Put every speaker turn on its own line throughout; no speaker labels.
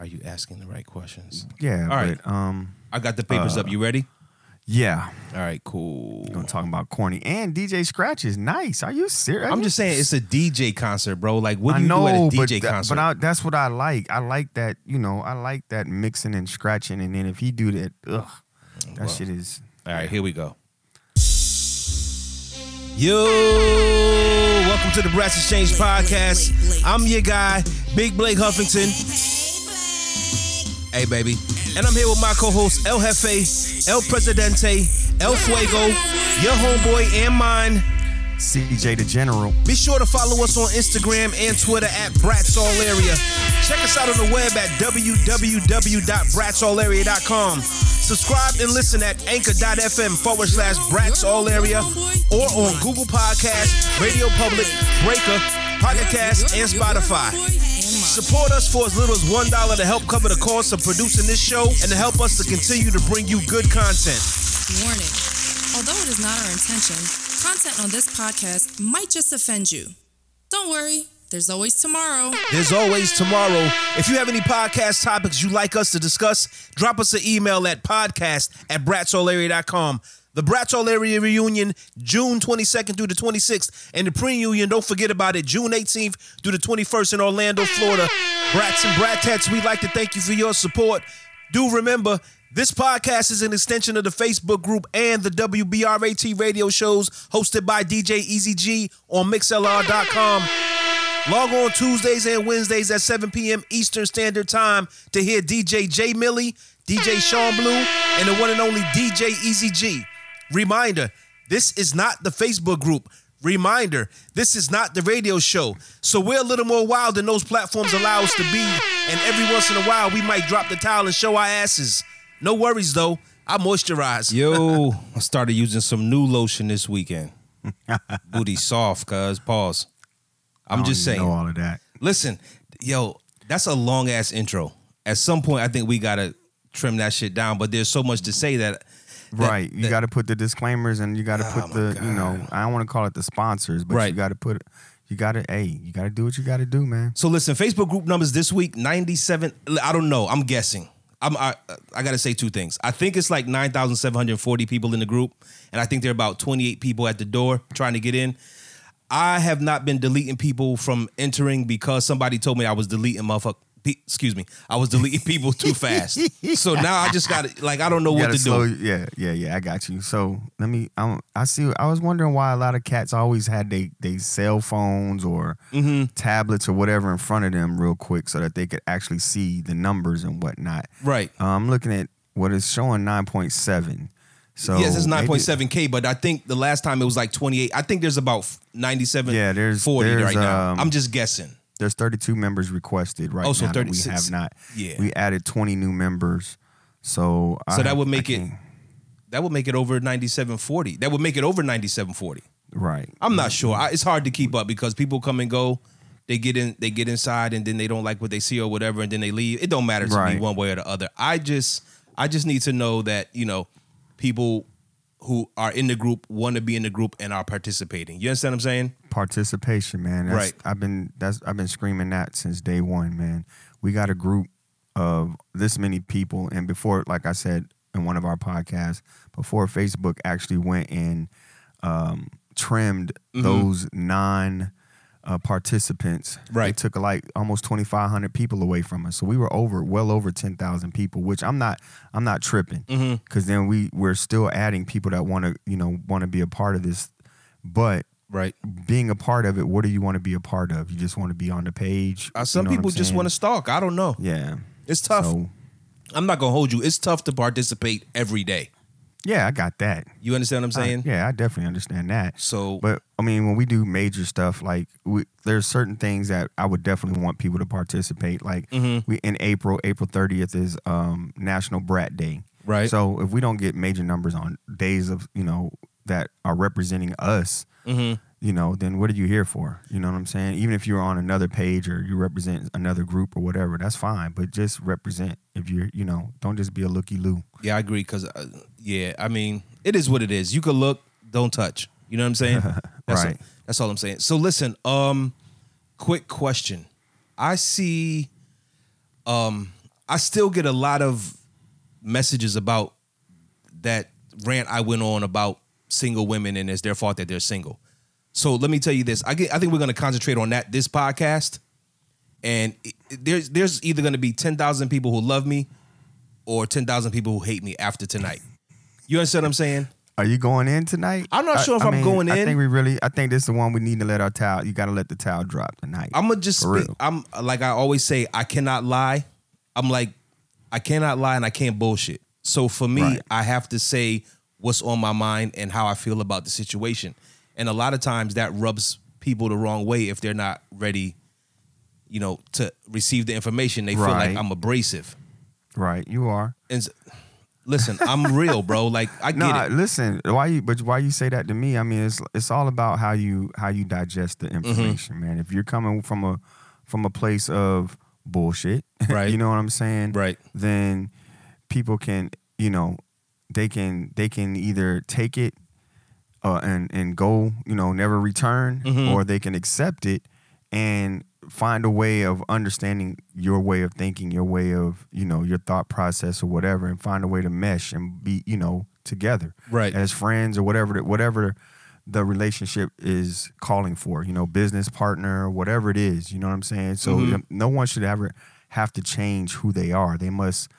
Are you asking the right questions?
Yeah,
All right.
but um,
I got the papers
Uh,
up. You ready?
yeah,
All right, cool.
gonna talk about corny and DJ Scratch is nice. Are you serious?
I'm just saying it's a DJ concert, bro. Like, what do you
know,
do at a DJ
tha-
concert?
but I, that's what I like. I like that. You know, I like that mixing and scratching, and then if he do that, ugh, that
Well.
shit is.
All right, here we go. Yo, welcome to the Brass Exchange podcast. I'm your guy, Big Blake Huffington. Hey, baby. And I'm here with my co host, El Jefe, El Presidente, El Fuego, your homeboy and mine.
CJ the General.
Be sure to follow us on Instagram and Twitter at Brats All Area. Check us out on the web at www.bratsallarea.com. Subscribe and listen at anchor.fm forward slash Brats All Area or on Google Podcasts, Radio Public, Breaker, Pocket Cast, and Spotify. Support us for as little as $1 to help cover the cost of producing this show and to help us to continue to bring you good content.
Warning. Although it is not our intention, content on this podcast might just offend you. Don't worry, there's always tomorrow.
There's always tomorrow. If you have any podcast topics you'd like us to discuss, drop us an email at podcast at bratsallarea.com. The Brats Area reunion, June 22nd through the 26th. And the pre-union, don't forget about it, June 18th through the 21st in Orlando, Florida. Brats and Bratettes, we'd like to thank you for your support. Do remember, this podcast is an extension of the Facebook group and the WBRAT radio shows hosted by DJ Easy G on MixLR.com. Log on Tuesdays and Wednesdays at 7 p.m. Eastern Standard Time to hear DJ J Millie, DJ Sean Blue, and the one and only DJ Easy G. Reminder this is not the Facebook group. Reminder this is not the radio show. So we're a little more wild than those platforms allow us to be. And every once in a while, we might drop the towel and show our asses. No worries though. I moisturize. Yo, I started using some new lotion this weekend. Booty soft, cuz. Pause.
I
I'm
don't
just saying.
Know all of that.
Listen, yo, that's a long ass intro. At some point, I think we gotta trim that shit down. But there's so much to say that. That-
Right. You got to put the disclaimers and you got to
Oh
put the, you know, I don't want to call it the sponsors, but
Right.
you got to put, you got to, hey, you got to do what you got to do, man.
So listen, Facebook group numbers this week 97. I don't know. I'm guessing. I'm, I I gotta say two things. I think it's like 9,740 people in the group, and I think there are about 28 people at the door trying to get in. I have not been deleting people from entering because somebody told me I was deleting motherfucker. Excuse me, I was deleting people too fast. So now I just got to like I don't know what
gotta slow,
do.
yeah, yeah, yeah. I got you. So let me. I, I see. I was wondering why a lot of cats always had they they cell phones or
Mm-hmm.
tablets or whatever in front of them real quick so that they could actually see the numbers and whatnot.
Right.
Uh, I'm looking at what is showing nine point seven. So
yes, it's 9.7k, but I think the last time it was like 28. I think there's about 97,
Yeah, there's-
40
there's,
right now.
um,
I'm just guessing.
There's 32 members requested right
Oh, so
now. that we
36
have not.
yeah.
We added 20 new members. So
So
I-
that would make it- That would make it over 9740. That would make it over 9740.
right.
I'm not mm-hmm. sure. I, it's hard to keep up because people come and go. They get in, they get inside, and then they don't like what they see or whatever, and then they leave. It don't matter to me one way or the other. I just, I just need to know that you know, people who are in the group want to be in the group and are participating. You understand what I'm saying?
participation, man. That's,
Right.
I've been that's I've been screaming that since day one, man. We got a group of this many people, and before, like I said in one of our podcasts, before Facebook actually went and um, trimmed
Mm-hmm.
those non. Uh, participants, they
Right.
took like almost twenty five hundred people away from us, so we were over well over ten thousand people. Which I'm not, I'm not tripping,
Mm-hmm.
because then we we're still adding people that want to, you know, want to be a part of this. But
Right.
being a part of it, what do you want to be a part of? You just want to be on the page.
Uh, some
You know
people just want to stalk. I don't know.
Yeah.
It's tough.
So
I'm not gonna hold you. It's tough to participate every day.
Yeah, I got that.
You understand what I'm
I-
saying?
yeah, I definitely understand that.
So
But I mean, when we do major stuff, like we, there's certain things that I would definitely want people to participate. Like
Mm-hmm.
we in April, April 30th is um, National Brat Day.
Right.
So if we don't get major numbers on days of you know that are representing us,
Mm-hmm.
you know, then what are you here for? You know what I'm saying? Even if you're on another page or you represent another group or whatever, that's fine. But just represent. If you're, you know, don't just be a looky loo.
Yeah, I agree. Cause uh, yeah, I mean, it is what it is. You could look, don't touch. You know what I'm saying? That's
Right.
All, that's all I'm saying. So listen, um, quick question. I see, um, I still get a lot of messages about that rant I went on about single women and it's their fault that they're single. So let me tell you this. I get I think we're going to concentrate on that this podcast. And it- there's there's either going to be 10,000 people who love me or 10,000 people who hate me after tonight. You understand what I'm saying?
Are you going in tonight?
I'm not
I-
sure if
I
I'm
mean,
going
I
in.
think we really. I think this is the one we need to let our towel. You got to let the towel drop tonight.
I'm gonna just. I'm like I always say, I cannot lie. I'm like, I cannot lie and I can't bullshit. So for me,
Right.
I have to say what's on my mind and how I feel about the situation. And a lot of times that rubs people the wrong way if they're not ready, you know, to receive the information. They feel like I'm abrasive.
right, you are.
And s- listen, I'm real, bro. Like I get
No,
it.
listen. Why you? But why you say that to me? I mean, it's it's all about how you how you digest the
Mm-hmm.
information, man. If you're coming from a from a place of bullshit,
Right.
you know what I'm saying?
Right.
Then people can, you know, they can they can either take it uh, and and go, you know, never return,
Mhm.
or they can accept it and find a way of understanding your way of thinking, your way of, you know, your thought process or whatever, and find a way to mesh and be, you know, together
Right.
as friends or whatever, the- whatever the relationship is calling for, you know, business partner, whatever it is, you know what I'm saying? So
Mhm.
no one should ever have to change who they are. They must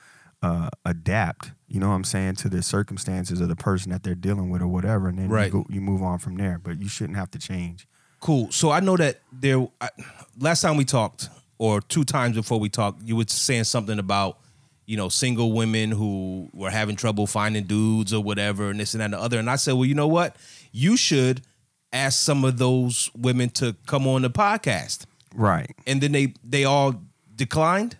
uh, adapt, you know what I'm saying, to the circumstances of the person that they're dealing with or whatever, and then
Right.
you, go, you move on from there. But you shouldn't have to change.
Cool. So I know that there. I, last time we talked, or two times before we talked, you were saying something about, you know, single women who were having trouble finding dudes or whatever, and this and that and the other. And I said, well, you know what? You should ask some of those women to come on the podcast.
Right.
And then they they all declined.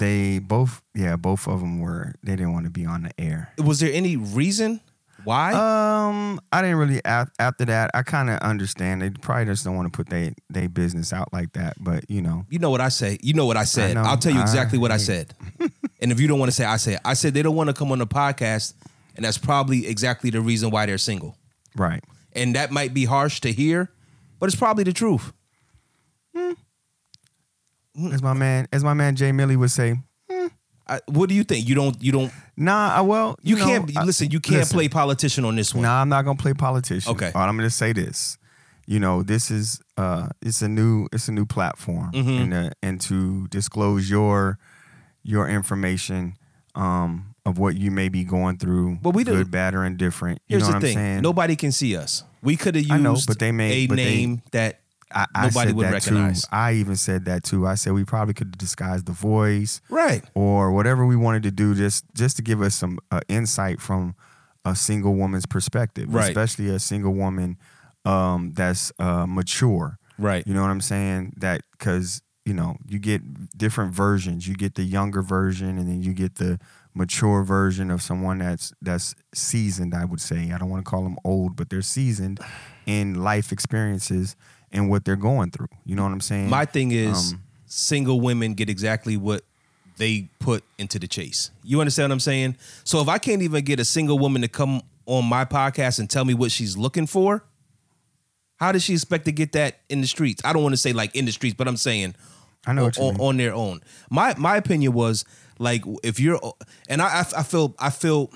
They both, yeah, both of them were. They didn't want to be on the air.
Was there any reason why?
Um, I didn't really after that. I kind of understand. They probably just don't want to put their they business out like that. But you know,
you know what I say. You know what I said.
know.
I'll tell you
I-
exactly what I said. and if you don't want to say, I say. I said they don't want to come on the podcast, and that's probably exactly the reason why they're single.
right?
And that might be harsh to hear, but it's probably the truth.
As my man, as my man Jay Millie would say,
I, what do you think? You don't. You don't.
Nah, I, well,
You,
know,
can't
I-
listen. You can't
listen.
play politician on this one.
Nah, I'm not gonna play politician.
Okay.
All I'm gonna say this. You know, this is uh it's a new it's a new platform
Mhm.
and uh, and to disclose your your information um of what you may be going through,
But we do-
good, bad, or indifferent. You
Here's
know
the
what
thing.
I'm saying?
Nobody can see us. We could have used
I know, but they may-
a
but they-
name that
I, I
nobody
said
would
that
recognize.
too. I even said that too. I said we probably could disguise the voice
right.
or whatever we wanted to do just just to give us some uh, insight from a single woman's perspective,
Right.
especially a single woman um, that's uh, mature.
Right.
You know what I'm saying? That because you know you get different versions. You get the younger version, and then you get the mature version of someone that's that's seasoned. I would say I don't want to call them old, but they're seasoned in life experiences and what they're going through. You know what I'm saying?
My thing is,
Um,
single women get exactly what they put into the chase. You understand what I'm saying? So if I can't even get a single woman to come on my podcast and tell me what she's looking for, how does she expect to get that in the streets? I don't want to say like in the streets, but I'm saying
I know
on, on, their own. My my opinion was like if you're and I I, feel I feel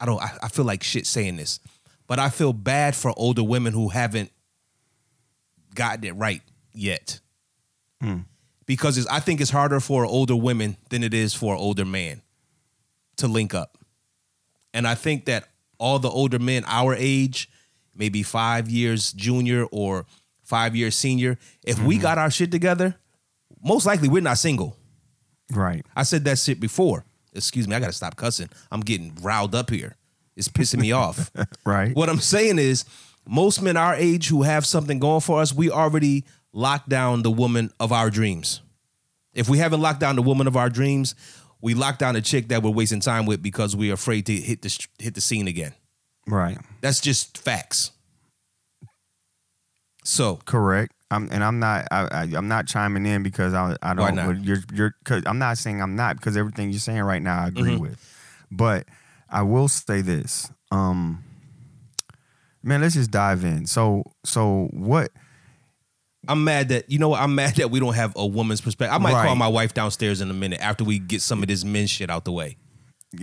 I don't I feel like shit saying this, but I feel bad for older women who haven't gotten it right yet.
Hmm.
Because it's, I think it's harder for older women than it is for an older man to link up. And I think that all the older men our age, maybe five years junior or five years senior, if we
Mm-hmm.
got our shit together, most likely we're not single.
right.
I said that shit before. Excuse me, I gotta stop cussing. I'm getting riled up here. It's pissing me off.
Right.
What I'm saying is, most men our age who have something going for us, we already locked down the woman of our dreams. If we haven't locked down the woman of our dreams, we lock down a chick that we're wasting time with because we're afraid to hit the hit the scene again.
Right.
That's just facts. So
Correct. I'm, and I'm not. I, I, I'm not chiming in because I, I don't.
Why not?
You're, you're. Cause I'm not saying I'm not because everything you're saying right now I agree
Mhm.
with, but I will say this. Um, man, let's just dive in. So. So what?
I'm mad that you know what? I'm mad that we don't have a woman's perspective. I might call my wife downstairs in a minute after we get some of this men shit out the way.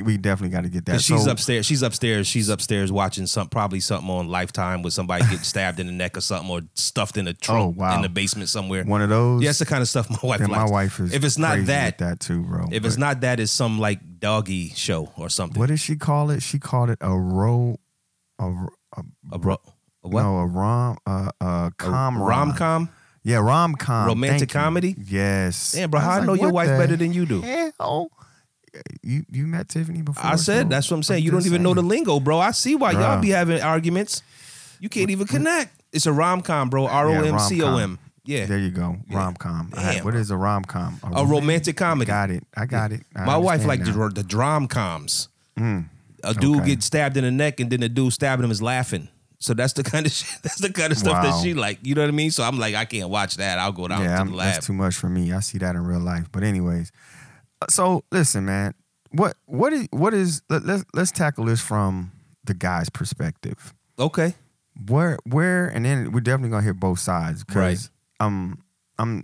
we definitely got to get that.
'Cause she's
So-
upstairs. She's upstairs. She's upstairs watching some probably something on Lifetime with somebody getting stabbed in the neck or something or stuffed in a oh, trunk
Oh, wow.
in the basement somewhere.
One of those.
Yeah, that's the kind of stuff my wife
Then my
likes.
wife is.
if it's not
crazy
that,
with that too, bro.
if it's
But
not that, it's some like doggy show or something.
what did she call it? She called it a row, a, a
a bro, a what?
no, a rom, uh, uh, com
rom com?
Yeah, rom com.
Romantic comedy?
Yes.
Damn, bro,
I
how I know
like,
your wife better than you do?
Hell, you you met Tiffany before?
I said
so
that's what I'm saying. you don't even know the lingo, bro. I see why y'all be having arguments. You can't even connect. It's a rom com, bro. R O M C O M. Yeah,
There you go,
Yeah.
rom com. What is a rom com?
a romantic comedy.
Got it. I got it. I
My wife liked the, the drum coms.
Mm,
A dude
okay.
gets stabbed in the neck, and then the dude stabbing him is laughing. So that's the kind of shit, that's the kind of stuff that she like. You know what I mean? So I'm like, I can't watch that. I'll go down
yeah,
to
I'm-
the lab.
that's too much for me. I see that in real life. But anyways, uh, so listen, man. What what is what is let, let's let's tackle this from the guy's perspective.
okay.
Where where and then we're definitely gonna hear both sides because um um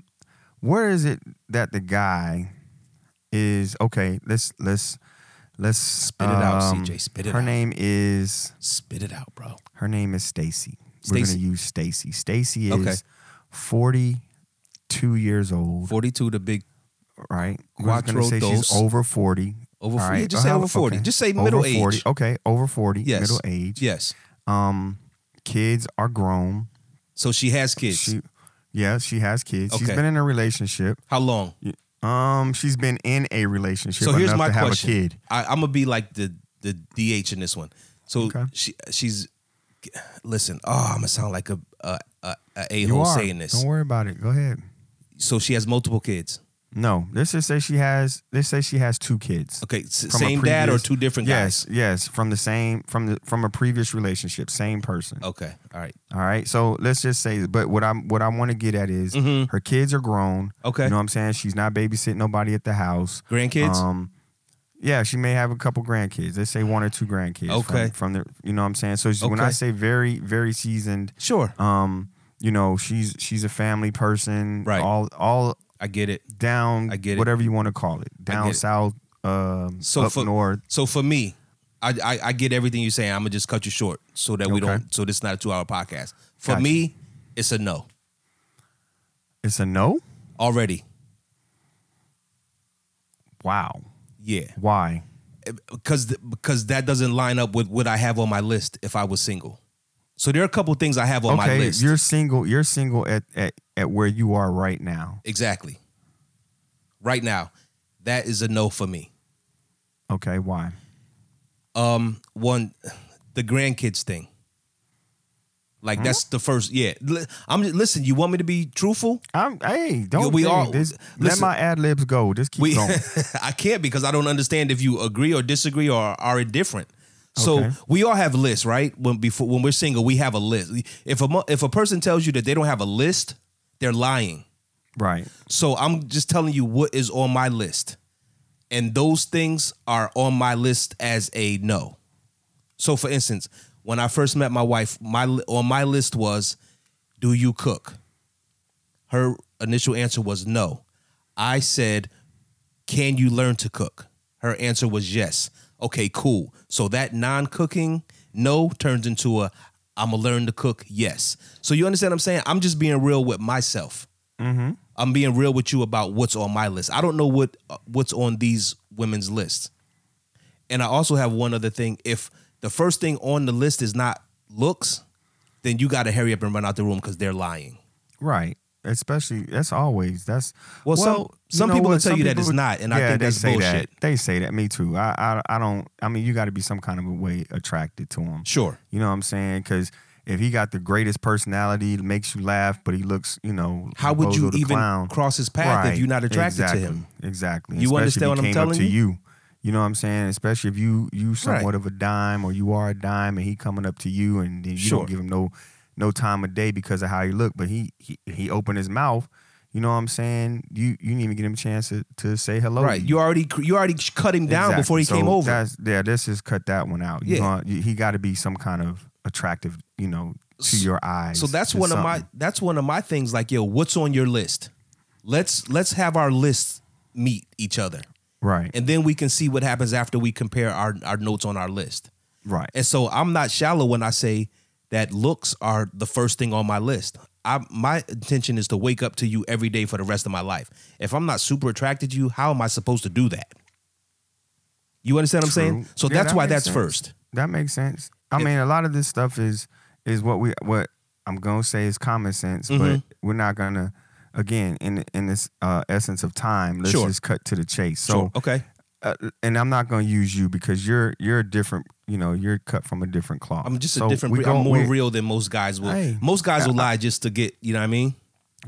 where is it that the guy is okay? Let's let's let's
Spit it out,
um,
CJ. Spit it
her
out.
Her name is
Spit it out, bro.
her name is Stacy. We're gonna use Stacy. Stacy is
Okay.
forty two years old.
42, the big
right? We're gonna say
dos.
she's over forty.
over 40.
right,
just say
uh-huh,
over 40.
okay.
Just say
Over
middle
40.
age.
Okay, over forty,
Yes.
middle age.
Yes.
Um, kids are grown.
So she has kids.
She, yeah, she has kids. She's been in a relationship.
How long?
Um, she's been in a relationship
So here's my
to have
question.
a kid.
I, I'm gonna be like the the DH in this one. So
Okay.
she she's listen. Oh, I'm gonna sound like a a, a, a hole saying this.
Don't worry about it. Go ahead.
So she has multiple kids.
No, let's just say she has. Let's say she has two kids.
Okay, s-
From a
same dad or
previous-
two different
Yes,
guys.
yes, from the same from the from a previous relationship, same person.
Okay, all right.
All right. So let's just say, but what I'm what I want to get at is
Mhm.
her kids are grown.
Okay.
You know what I'm saying? She's not babysitting nobody at the house.
Grandkids.
Um, yeah, she may have a couple grandkids. Let's say one or two grandkids.
Okay.
From, from the, you know what I'm saying. So she- when I
Okay.
say very, very seasoned,
sure,
um, you know, she's she's a family person.
Right.
All all
I get it.
down.
I get it.
Whatever you want to call it. Down
it.
south. Um,
So
up
for-
north.
So for me, I, I I get everything you're saying. I'm gonna just cut you short so that we
Okay.
don't. So this is not a two hour podcast. For
Gotcha.
me, it's a no
It's a no.
already.
Wow.
Yeah.
Why?
because because that doesn't line up with what I have on my list if I was single. So there are a couple things I have on my
okay,
list.
you're single. You're single at, at at where you are right now.
exactly. Right now, that is a no for me.
Okay, why?
Um, one, the grandkids thing. Like that's the first. Yeah, I'm listen. You want me to be truthful?
I'm hey, don't
we all-
this- let my ad libs go. Just keep
We,
going.
I can't because I don't understand if you agree or disagree or are indifferent. So
Okay.
we all have lists, right? When before when we're single, we have a list. If a if a person tells you that they don't have a list, they're lying.
right.
So I'm just telling you what is on my list. And those things are on my list as a no. So for instance, when I first met my wife, my on my list was do you cook? Her initial answer was no. I said, "Can you learn to cook?" Her answer was yes. Okay, cool. So that non-cooking no turns into a I'm gonna learn to cook. Yes. So you understand what I'm saying? I'm just being real with myself.
Mm-hmm.
I'm being real with you about what's on my list. I don't know what uh, what's on these women's lists. And I also have one other thing. If the first thing on the list is not looks, then you got to hurry up and run out the room because they're lying.
Right. Especially that's always that's
Well, some- some people will tell you that it's not, and I
yeah,
think
they
that's
say
bullshit.
That. They say that. Me too. I I, I don't. I mean, you got to be some kind of a way attracted to him.
Sure.
You know what I'm saying? Because if he got the greatest personality, makes you laugh, but he looks, you know,
How would you even
clown.
cross his path if you're not attracted
exactly.
to him?
Exactly.
You
Especially
understand what I'm telling
to
you?
you. You know what I'm saying? Especially if you you somewhat
Right.
of a dime or you are a dime and he coming up to you and then you
Sure.
don't give him no no time of day because of how you look, but he he, he opened his mouth. You know what I'm saying? You you didn't even give him a chance to, to say hello.
Right. You already you already cut him down
Exactly.
before he
So
came over.
That's, yeah, let's just cut that one out. You
Yeah.
gonna- he got to be some kind of attractive, you know, to your eyes.
So that's one of my that's one of my things. Like, yo, what's on your list? Let's let's have our lists meet each other,
right,
and then we can see what happens after we compare our our notes on our list.
right,
And so I'm not shallow when I say that looks are the first thing on my list. I my intention is to wake up to you every day for the rest of my life. If I'm not super attracted to you, how am I supposed to do that? You understand what I'm saying? So
Yeah,
that's
that
why that's
sense.
first.
That makes sense. I
It-
mean, a lot of this stuff is is what we what I'm gonna say is common sense, but
Mhm.
we're not gonna again in in this uh, essence of time. Let's
Sure.
just cut to the chase. So,
Sure. Okay.
Uh, and I'm not gonna use you because you're you're a different. You know, you're cut from a different cloth.
I'm just
So
a different.
we.
I'm more real than most guys will.
Hey.
most guys will
I-
lie just to get. You know what I mean?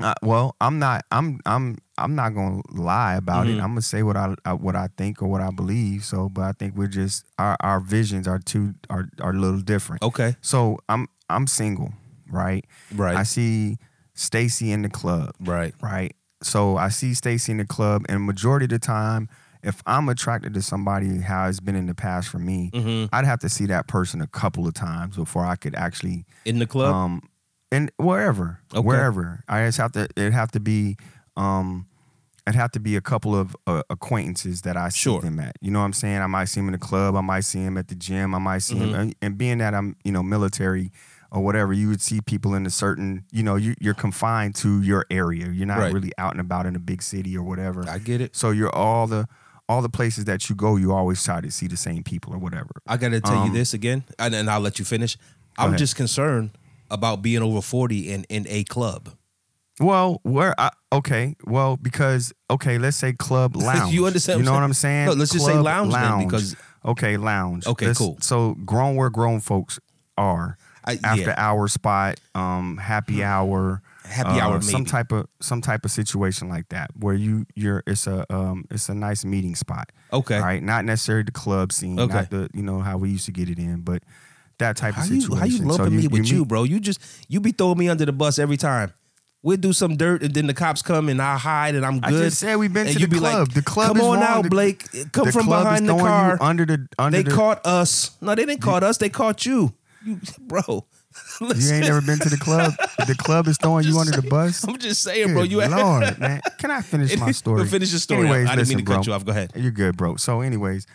Uh, well, I'm not. I'm. I'm. I'm not gonna lie about
Mhm.
it. I'm gonna say what I uh, what I think or what I believe. So, but I think we're just our our visions are too are are a little different.
Okay.
So I'm I'm single, right?
Right.
I see Stacy in the club,
right.
right? So I see Stacy in the club, and majority of the time, if I'm attracted to somebody how it's been in the past for me,
hmm
I'd have to see that person a couple of times before I could actually
In the club.
um and wherever
Okay.
wherever i just have to it'd have to be um it'd have to be a couple of uh, acquaintances that i see
Sure.
them at you know what i'm saying i might see him in the club i might see him at the gym i might see
Mm-hmm.
them and, and being that i'm you know military or whatever you would see people in a certain you know you, you're confined to your area you're not
Right.
really out and about in a big city or whatever
I get it.
so you're all the all the places that you go you always try to see the same people or whatever
I got to tell you
Um,
this again, and then I'll let you finish. I'm
ahead.
just concerned about being over 40 in in a club.
Well, where I, okay, well because okay, let's say club lounge.
You understand
You know what I'm saying?
No, let's just say
Club
lounge then, because-
okay, lounge.
Okay,
Let's-
cool.
So grown where grown folks are
I,
after
yeah,
hour spot, um, happy hour,
happy
uh,
hour maybe.
some type of some type of situation like that where you you're it's a um it's a nice meeting spot.
okay.
Right, not necessarily the club scene,
Okay.
not the you know how we used to get it in, but that type
How
of
you
situation.
how you
So
lumping me with you,
meet-
bro? You just you be throwing me under the bus every time. We'll do some dirt and then the cops come and I hide and I'm good.
I just said we've been
and
to
you
the
be
club.
like,
the club
come
is
on out, Blake. Come
the
from behind the car.
You under the under
They
the.
caught us. No, they didn't caught us. They caught you. You, bro.
you ain't never been to the club. the club is throwing you under the bus.
I'm just saying, bro.
Good
You
Lord, man. Can I finish my story?
Finish your story.
Anyways,
I didn't mean
listen,
to cut you off. Go ahead.
You're good, bro. So, anyways,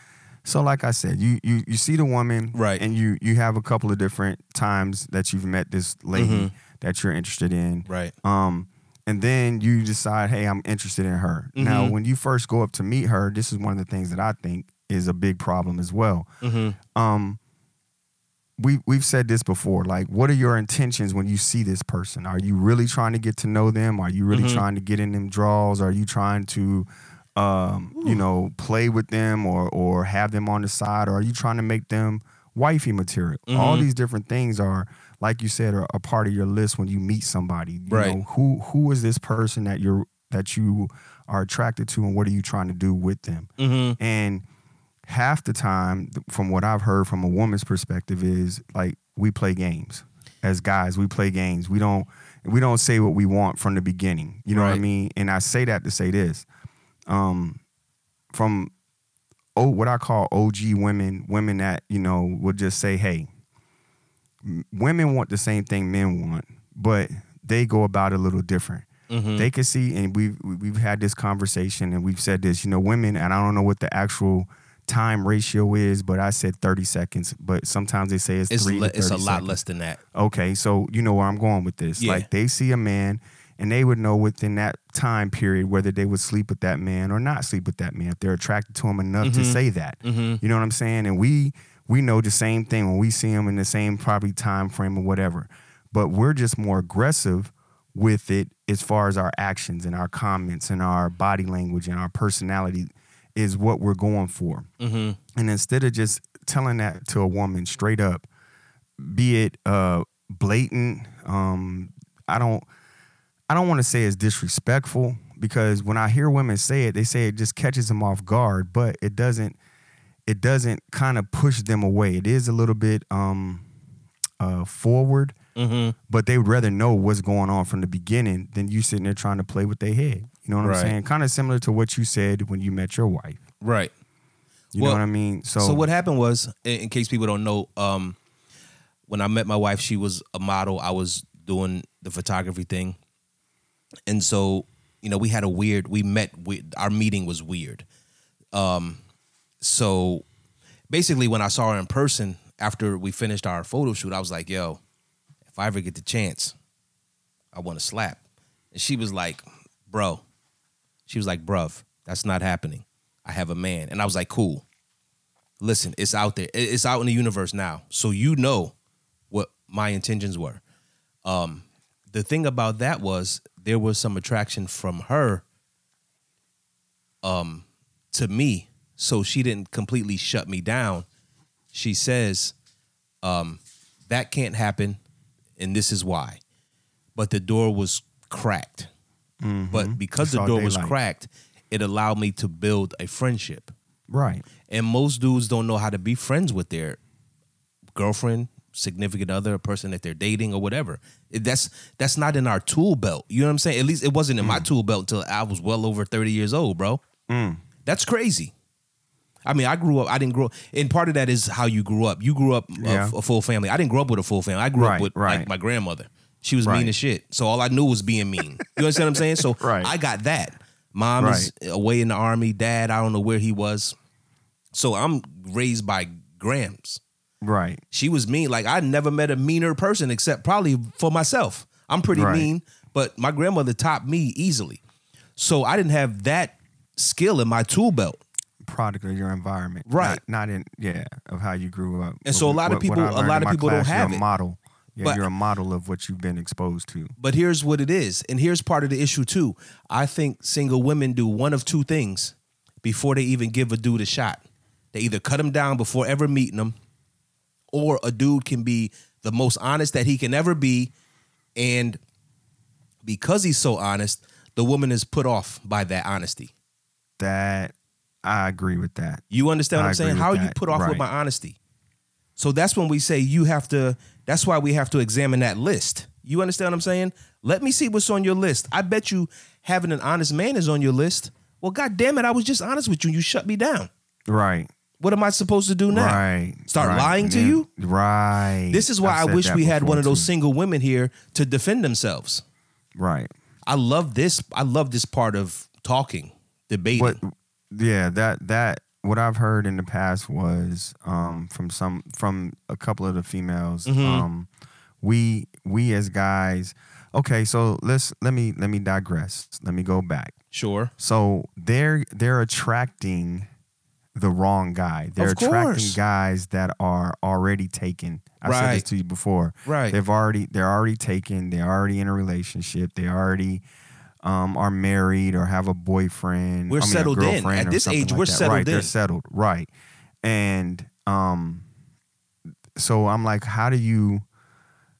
so like I said, you you you see the woman,
Right.
And you you have a couple of different times that you've met this lady
Mhm.
that you're interested in,
Right.
um, and then you decide, hey, I'm interested in her. Now,
Mhm.
when you first go up to meet her, this is one of the things that I think is a big problem as well.
Mm-hmm.
Um, we we've said this before. Like, what are your intentions when you see this person? Are you really trying to get to know them? Are you really
Mhm.
trying to get in them draws? Are you trying to, um, you know, play with them or or have them on the side? Or are you trying to make them wifey material? All
Mhm.
these different things are, like you said, are a part of your list when you meet somebody. You
Right.
know, who who is this person that you're that you are attracted to, and what are you trying to do with them?
Mm-hmm.
And half the time, from what I've heard from a woman's perspective, is like we play games. As guys, we play games. We don't we don't say what we want from the beginning. You know what I mean? And I say that to say this. Um from oh what I call OG women, women that, you know, would just say, hey, women want the same thing men want, but they go about it a little different
Mm-hmm.
they can see and we've we've had this conversation and we've said this you know women and i don't know what the actual time ratio is but i said 30 seconds but sometimes they say it's,
it's
three
le-
to
it's a
30
lot
seconds.
less than that.
okay so you know where i'm going with this
Yeah.
like they see a man and they would know within that time period whether they would sleep with that man or not sleep with that man if they're attracted to him enough to
Mhm.
say that
Mm-hmm.
you know what I'm saying? And we we know the same thing when we see them in the same probably time frame or whatever. But we're just more aggressive with it as far as our actions and our comments and our body language and our personality is what we're going for.
Mm-hmm.
And instead of just telling that to a woman straight up, be it uh blatant, um, I don't I don't want to say it's disrespectful because when I hear women say it, they say it just catches them off guard, but it doesn't it doesn't kind of push them away. It is a little bit um uh forward,
Mm-hmm.
but they would rather know what's going on from the beginning than you sitting there trying to play with their head. You know what
Right.
I'm saying? Kind of similar to what you said when you met your wife.
Right.
You
Well,
know what I mean? So,
So, what happened was, in, in case people don't know, um, when I met my wife, she was a model. I was doing the photography thing, and so you know we had a weird. We met. We, our meeting was weird. Um, so basically, when I saw her in person after we finished our photo shoot, I was like, "Yo, if I ever get the chance, I want to slap." And she was like, "Bro," she was like, "Bruv, that's not happening. I have a man." And I was like, "Cool." Listen, it's out there. It's out in the universe now. So you know what my intentions were. Um, the thing about that was there was some attraction from her um to me. So she didn't completely shut me down. She says, um, that can't happen, and this is why. But the door was cracked. But because
Mm-hmm.
The door was cracked, it allowed me to build a friendship.
Right.
And most dudes don't know how to be friends with their girlfriend, significant other, person that they're dating, or whatever. It- That's that's not in our tool belt. You know what I'm saying? At least it wasn't in my tool belt until I was well over 30 years old, bro. That's crazy. I mean, I grew up. I didn't grow. And part of that is how you grew up. You grew up uh,
a-
a, full family. I didn't grow up with a full family. I grew
Right,
up with
right.
like my grandmother. She was mean as shit. So all I knew was being mean. You understand what I'm saying? So
Right.
I got that. Mom is away in the army. Dad, I don't know where he was. So I'm raised by Grams.
Right.
She was mean. Like I never met a meaner person except probably for myself. I'm pretty
Right.
mean, but my grandmother topped me easily. So I didn't have that skill in my tool belt.
Product of your environment.
Right.
Not, not in yeah, of how you grew up.
And so a lot of
What-
people- a lot of people don't have
a
it.
model. Yeah,
But-
you're a model of what you've been exposed to.
But here's what it is, and here's part of the issue too. I think single women do one of two things before they even give a dude a shot. They either cut him down before ever meeting him, or a dude can be the most honest that he can ever be, and because he's so honest, the woman is put off by that honesty.
That I agree with that.
You understand what
I
I'm saying? How are you put off with my honesty? So that's when we say you have to. That's why we have to examine that list. You understand what I'm saying? Let me see what's on your list. I bet you having an honest man is on your list. Well, god damn it, I was just honest with you. And you shut me down.
Right.
What am I supposed to do now?
Right.
Start
right.
lying to
Yeah.
you?
Right.
This is why
I've
I wish we had one of those
too.
single women here to defend themselves.
Right.
I love this. I love this part of talking, debating.
What? Yeah. That that what I've heard in the past was um, from some from a couple of the females.
Mm-hmm.
Um, we we as guys. Okay, so let's let me let me digress. Let me go back.
Sure.
So they're they're attracting the wrong guy. They're attracting guys that are already taken. I said this to you before.
Right.
They've already they're already taken. They're already in a relationship. They already um, are married or have a boyfriend.
We're
I mean,
settled in. At this age, we're settled
right, They're settled. Right. And um, so I'm like, how do you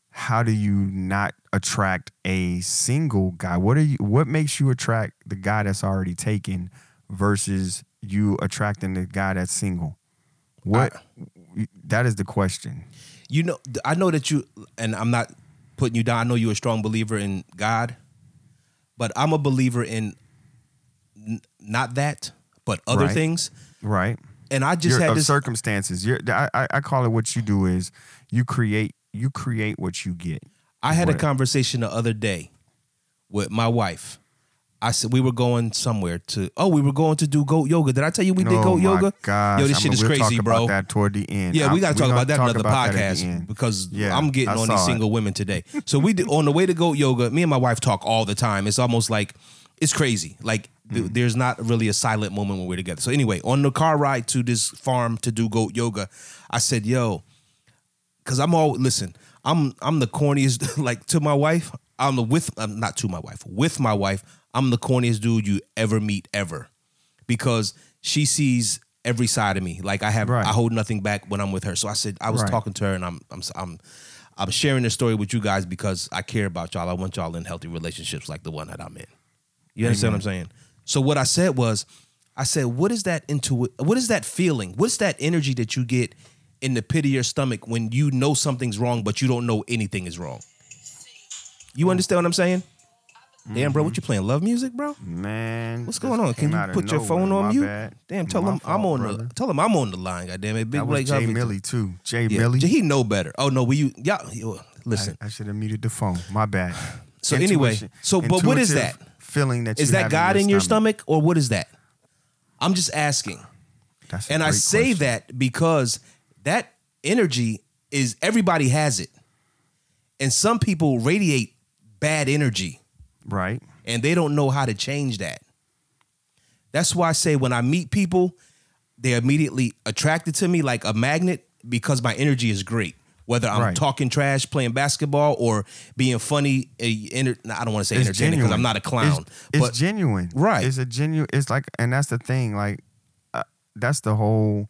how do you not attract a single guy? What are you what makes you attract the guy that's already taken versus you attracting the guy that's single? What that is the question.
you know i know that you and i'm not putting you down i know you're a strong believer in god but i'm a believer in n- not that but other
Right.
things
Right.
and i just
Your-
had
of
this
circumstances. You're, I, I I call it what you do is you create you create what you get.
i had a conversation the other day with my wife I said we were going somewhere to. Oh, we were going to do goat yoga. Did I tell you we did
oh
goat
my
yoga?
Gosh.
Yo, this
I
shit
mean,
is
we'll
crazy,
talk
bro.
About that toward the end.
Yeah,
I-
we got to talk about that
talk
another
about that
podcast
end.
because
Yeah,
I'm getting
I
on these
it.
single women today. So we did, on the way to goat yoga. Me and my wife talk all the time. It's almost like it's crazy. Like
Mm.
there's not really a silent moment when we're together. So anyway, on the car ride to this farm to do goat yoga, I said, "Yo," because I'm all listen. I'm I'm the corniest. Like to my wife, I'm the with. I'm not to my wife. With my wife, I'm the corniest dude you ever meet ever, because she sees every side of me. Like I have,
Right.
I hold nothing back when I'm with her. So I said, I was
Right.
talking to her, and I'm I'm I'm I'm sharing this story with you guys because I care about y'all. I want y'all in healthy relationships like the one that I'm in. You understand what I'm saying? So what I said was, I said, what is that into what is that feeling? What's that energy that you get in the pit of your stomach when you know something's wrong, but you don't know anything is wrong? You mm. understand what I'm saying? Damn, bro, what mm-hmm. you playing? Love music, bro?
Man,
What's going on? Can you put your phone on mute? Damn, tell him I'm on the tell him I'm on the line. Goddamn it, Big
That was
Blake
Jay
Huffington.
Millie too. Jay
Yeah,
Millie.
he know better. Oh no, we you yeah. Listen,
I, I should have muted the phone. My bad.
So anyway, so but what is that?
feeling that
is that God in your stomach or what is that? I'm just asking.
That's
And I say
question.
that because that energy is everybody has it. And some people radiate bad energy
right.
and they don't know how to change that. That's why I say when I meet people, they're immediately attracted to me like a magnet because my energy is great. Whether I'm
Right.
talking trash, playing basketball, or being funny, uh, enter, I don't want to say
It's
entertaining because. I'm not a clown.
It's, it's
but
genuine.
Right.
It's a genuine. It's like, and that's the thing. Like, uh, that's the whole.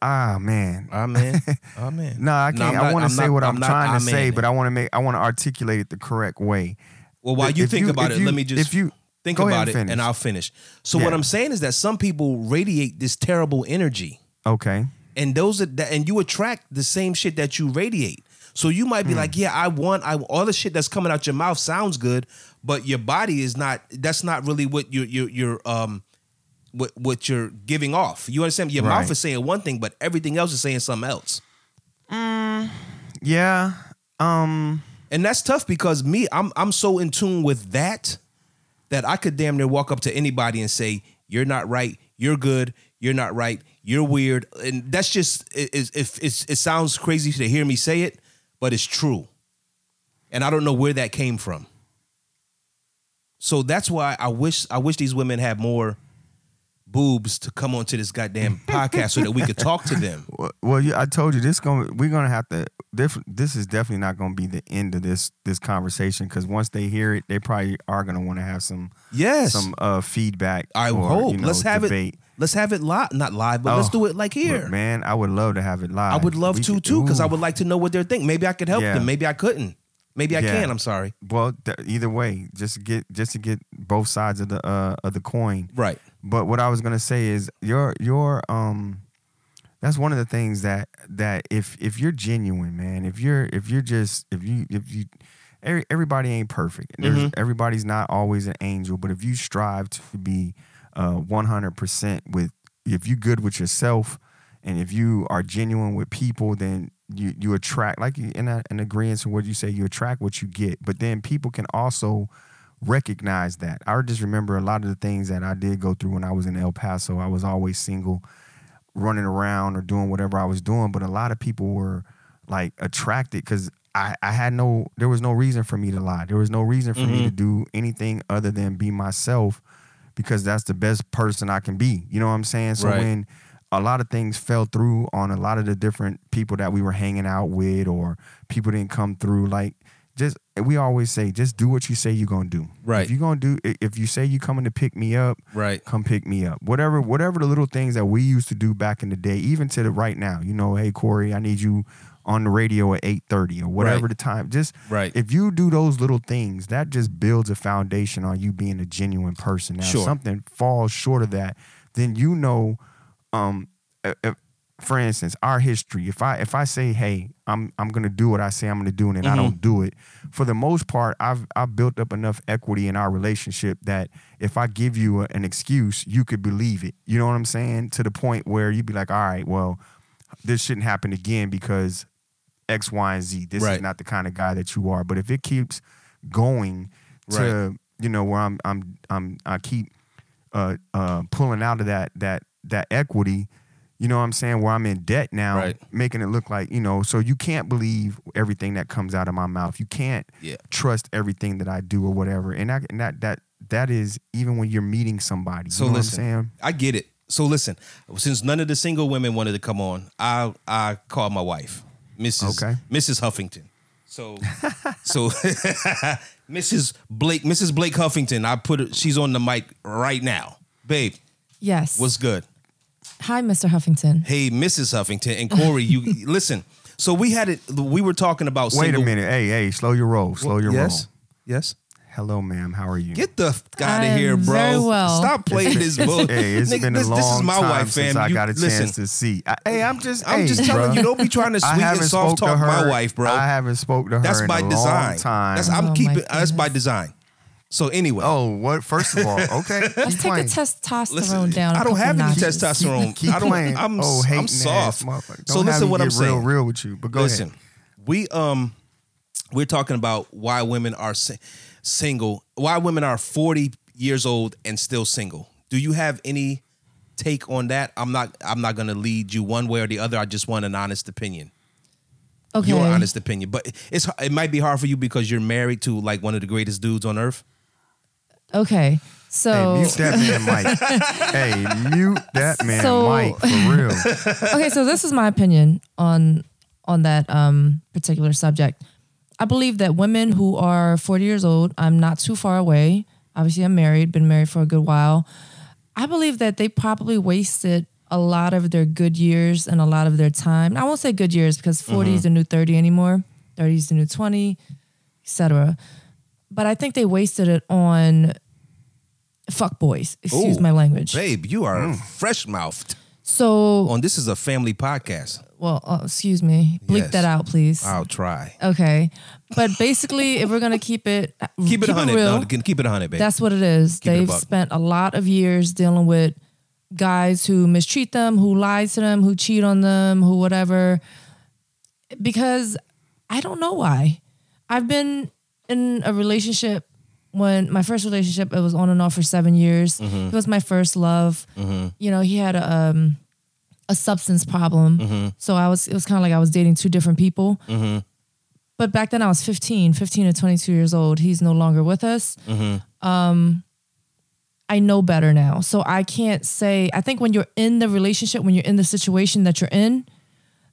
Ah man.
Amen. Amen.
No, I can't.
I'm
I want to say
not-
what I'm,
I'm not
trying to say, but I want to make. I want to articulate it the correct way.
Well, while you
If
think
you-
about it,
you-
let me just
if you-
think about it
finish.
and I'll finish. So what I'm saying is that some people radiate this terrible energy,
Okay.
and those are that, and you attract the same shit that you radiate. So you might be
Hmm.
like, yeah, I want, I all the shit that's coming out your mouth sounds good, but your body is not. That's not really what you're, you're, you're um, what what you're giving off. You understand? Your mouth is saying one thing, but everything else is saying something else.
Yeah. Um.
And that's tough because me, I'm I'm so in tune with that that I could damn near walk up to anybody and say, "You're not right. You're good. You're not right. You're weird." And that's just it, it, it, it sounds crazy to hear me say it, but it's true. And I don't know where that came from. So that's why I wish I wish these women had more boobs to come onto this goddamn podcast so that we could talk to them.
Well, well yeah, I told you this going. We're gonna have to. This, this is definitely not gonna be the end of this this conversation because once they hear it, they probably are gonna want to have some
Yes.
some uh feedback.
I
or,
hope.
you know,
let's have
debate.
it. Let's have it live, not live, but let's
Oh,
do it like here.
Look, man, I would love to have it live.
I would love
We
to
could-
too, because I would like to know what they're thinking. Maybe I could help
Yeah.
them. Maybe I couldn't. Maybe I
Yeah.
can. I'm sorry.
Well, th- either way, just to get just to get both sides of the uh of the coin.
Right.
But what I was gonna say is your your um that's one of the things that that if if you're genuine, man, if you're if you're just if you if you every, everybody ain't perfect. There's,
Mhm.
Everybody's not always an angel, but if you strive to be uh 100% with if you good with yourself and if you are genuine with people, then you you attract like in a, in agreement to what you say, you attract what you get. But then people can also recognize that. I just remember a lot of the things that I did go through when I was in El Paso. I was always single, running around or doing whatever I was doing. But a lot of people were like attracted because I, I had no, there was no reason for me to lie. There was no reason for me to mm-hmm. do anything other than be myself because that's the best person I can be. You know what I'm saying? So
Right.
when a lot of things fell through on a lot of the different people that we were hanging out with or people didn't come through, like just we always say, just do what you say you're gonna do.
Right.
If you're gonna do if you say you're coming to pick me up,
Right.
come pick me up. Whatever, whatever the little things that we used to do back in the day, even to the right now. You know, hey Cory, I need you on the radio at eight thirty or whatever
Right.
the time. Just
Right.
if you do those little things, that just builds a foundation on you being a genuine person. Now,
Sure.
if something falls short of that, then you know, um, uh, for instance, our history. If I if I say, hey, I'm I'm gonna do what I say I'm gonna do, and then I don't do it, for the most part, I've I've built up enough equity in our relationship that if I give you a, an excuse, you could believe it. You know what I'm saying? To the point where you'd be like, all right, well, this shouldn't happen again because X, Y, and Z. This
Right.
is not the kind of guy that you are. But if it keeps going to you know where I'm I'm I'm I keep uh uh pulling out of that that that equity, you know what I'm saying, where I'm in debt now,
Right.
making it look like, you know, so you can't believe everything that comes out of my mouth. You can't
Yeah.
trust everything that I do or whatever. And that and that that that is even when you're meeting somebody.
So
you know
listen,
what I'm saying?
I get it. So listen, since none of the single women wanted to come on, I I called my wife, Mrs.
Okay.
Mrs. Huffington. So so Mrs. Blake Mrs. Blake Huffington, I put her, she's on the mic right now. Babe,
Yes.
what's good?
Hi, Mr. Huffington.
Hey, Mrs. Huffington and Cory, you listen. So we had it. We were talking about.
Wait a minute. Hey, hey, slow your roll. Slow your
yes,
roll.
yes.
Hello, ma'am. How are you?
Get the f- out of here, bro.
very well.
Stop playing this book.
Hey, it's
Nigga,
been a
this,
long
this is my
time
wife,
since
fam.
I
You-
got a
listen,
chance to see. I, hey, I'm just.
I'm
hey,
just telling
bruh.
you, don't be trying to
I
sweet and soft talk
her.
my wife, bro.
I haven't spoke to her
That's
in
by
a
design.
long time.
That's I'm
Oh,
keeping. That's by design. So anyway,
oh, what? First of all, okay.
Let's
keep
take the testosterone
listen,
down. a
I don't have any
notches.
testosterone.
Keep
I don't.
playing.
I'm,
oh,
I'm
hating
soft. So listen,
me
what I'm
get real,
saying.
real with you. But go
listen,
ahead.
we um, we're talking about why women are si- single. Why women are 40 years old and still single. Do you have any take on that? I'm not. I'm not going to lead you one way or the other. I just want an honest opinion.
Okay.
Your honest opinion. But it's it might be hard for you because you're married to like one of the greatest dudes on earth.
Okay. So
Hey, mute that man, Mike. hey, mute that man,
So-
Mike, for real.
okay, so this is my opinion on on that um, particular subject. I believe that women who are 40 years old, I'm not too far away. Obviously, I'm married, been married for a good while. I believe that they probably wasted a lot of their good years and a lot of their time. I won't say good years because 40 is the new 30 anymore, 30 is the new 20, etc. But I think they wasted it on fuck boys. Excuse
Ooh,
my language.
Babe, you are fresh mouthed.
So,
On this is a family podcast.
well, uh, excuse me. Bleep
Yes.
that out, please.
I'll try.
Okay. But basically, if we're gonna keep it
Keep it a hundred.
real,
No, keep it a hundred, babe.
that's what it is.
Keep it a
They've
buck.
spent a lot of years dealing with guys who mistreat them, who lie to them, who cheat on them, who whatever. Because I don't know why. I've been in a relationship when my first relationship it was on and off for seven years.
Mm-hmm.
It was my first love. You know, he had a um, a substance problem,
Mm-hmm.
so I was it was kind of like I was dating two different people. But back then I was 15, 15 to 22 years old. He's no longer with us. Um, I know better now. So I can't say, I think when you're in the relationship, when you're in the situation that you're in,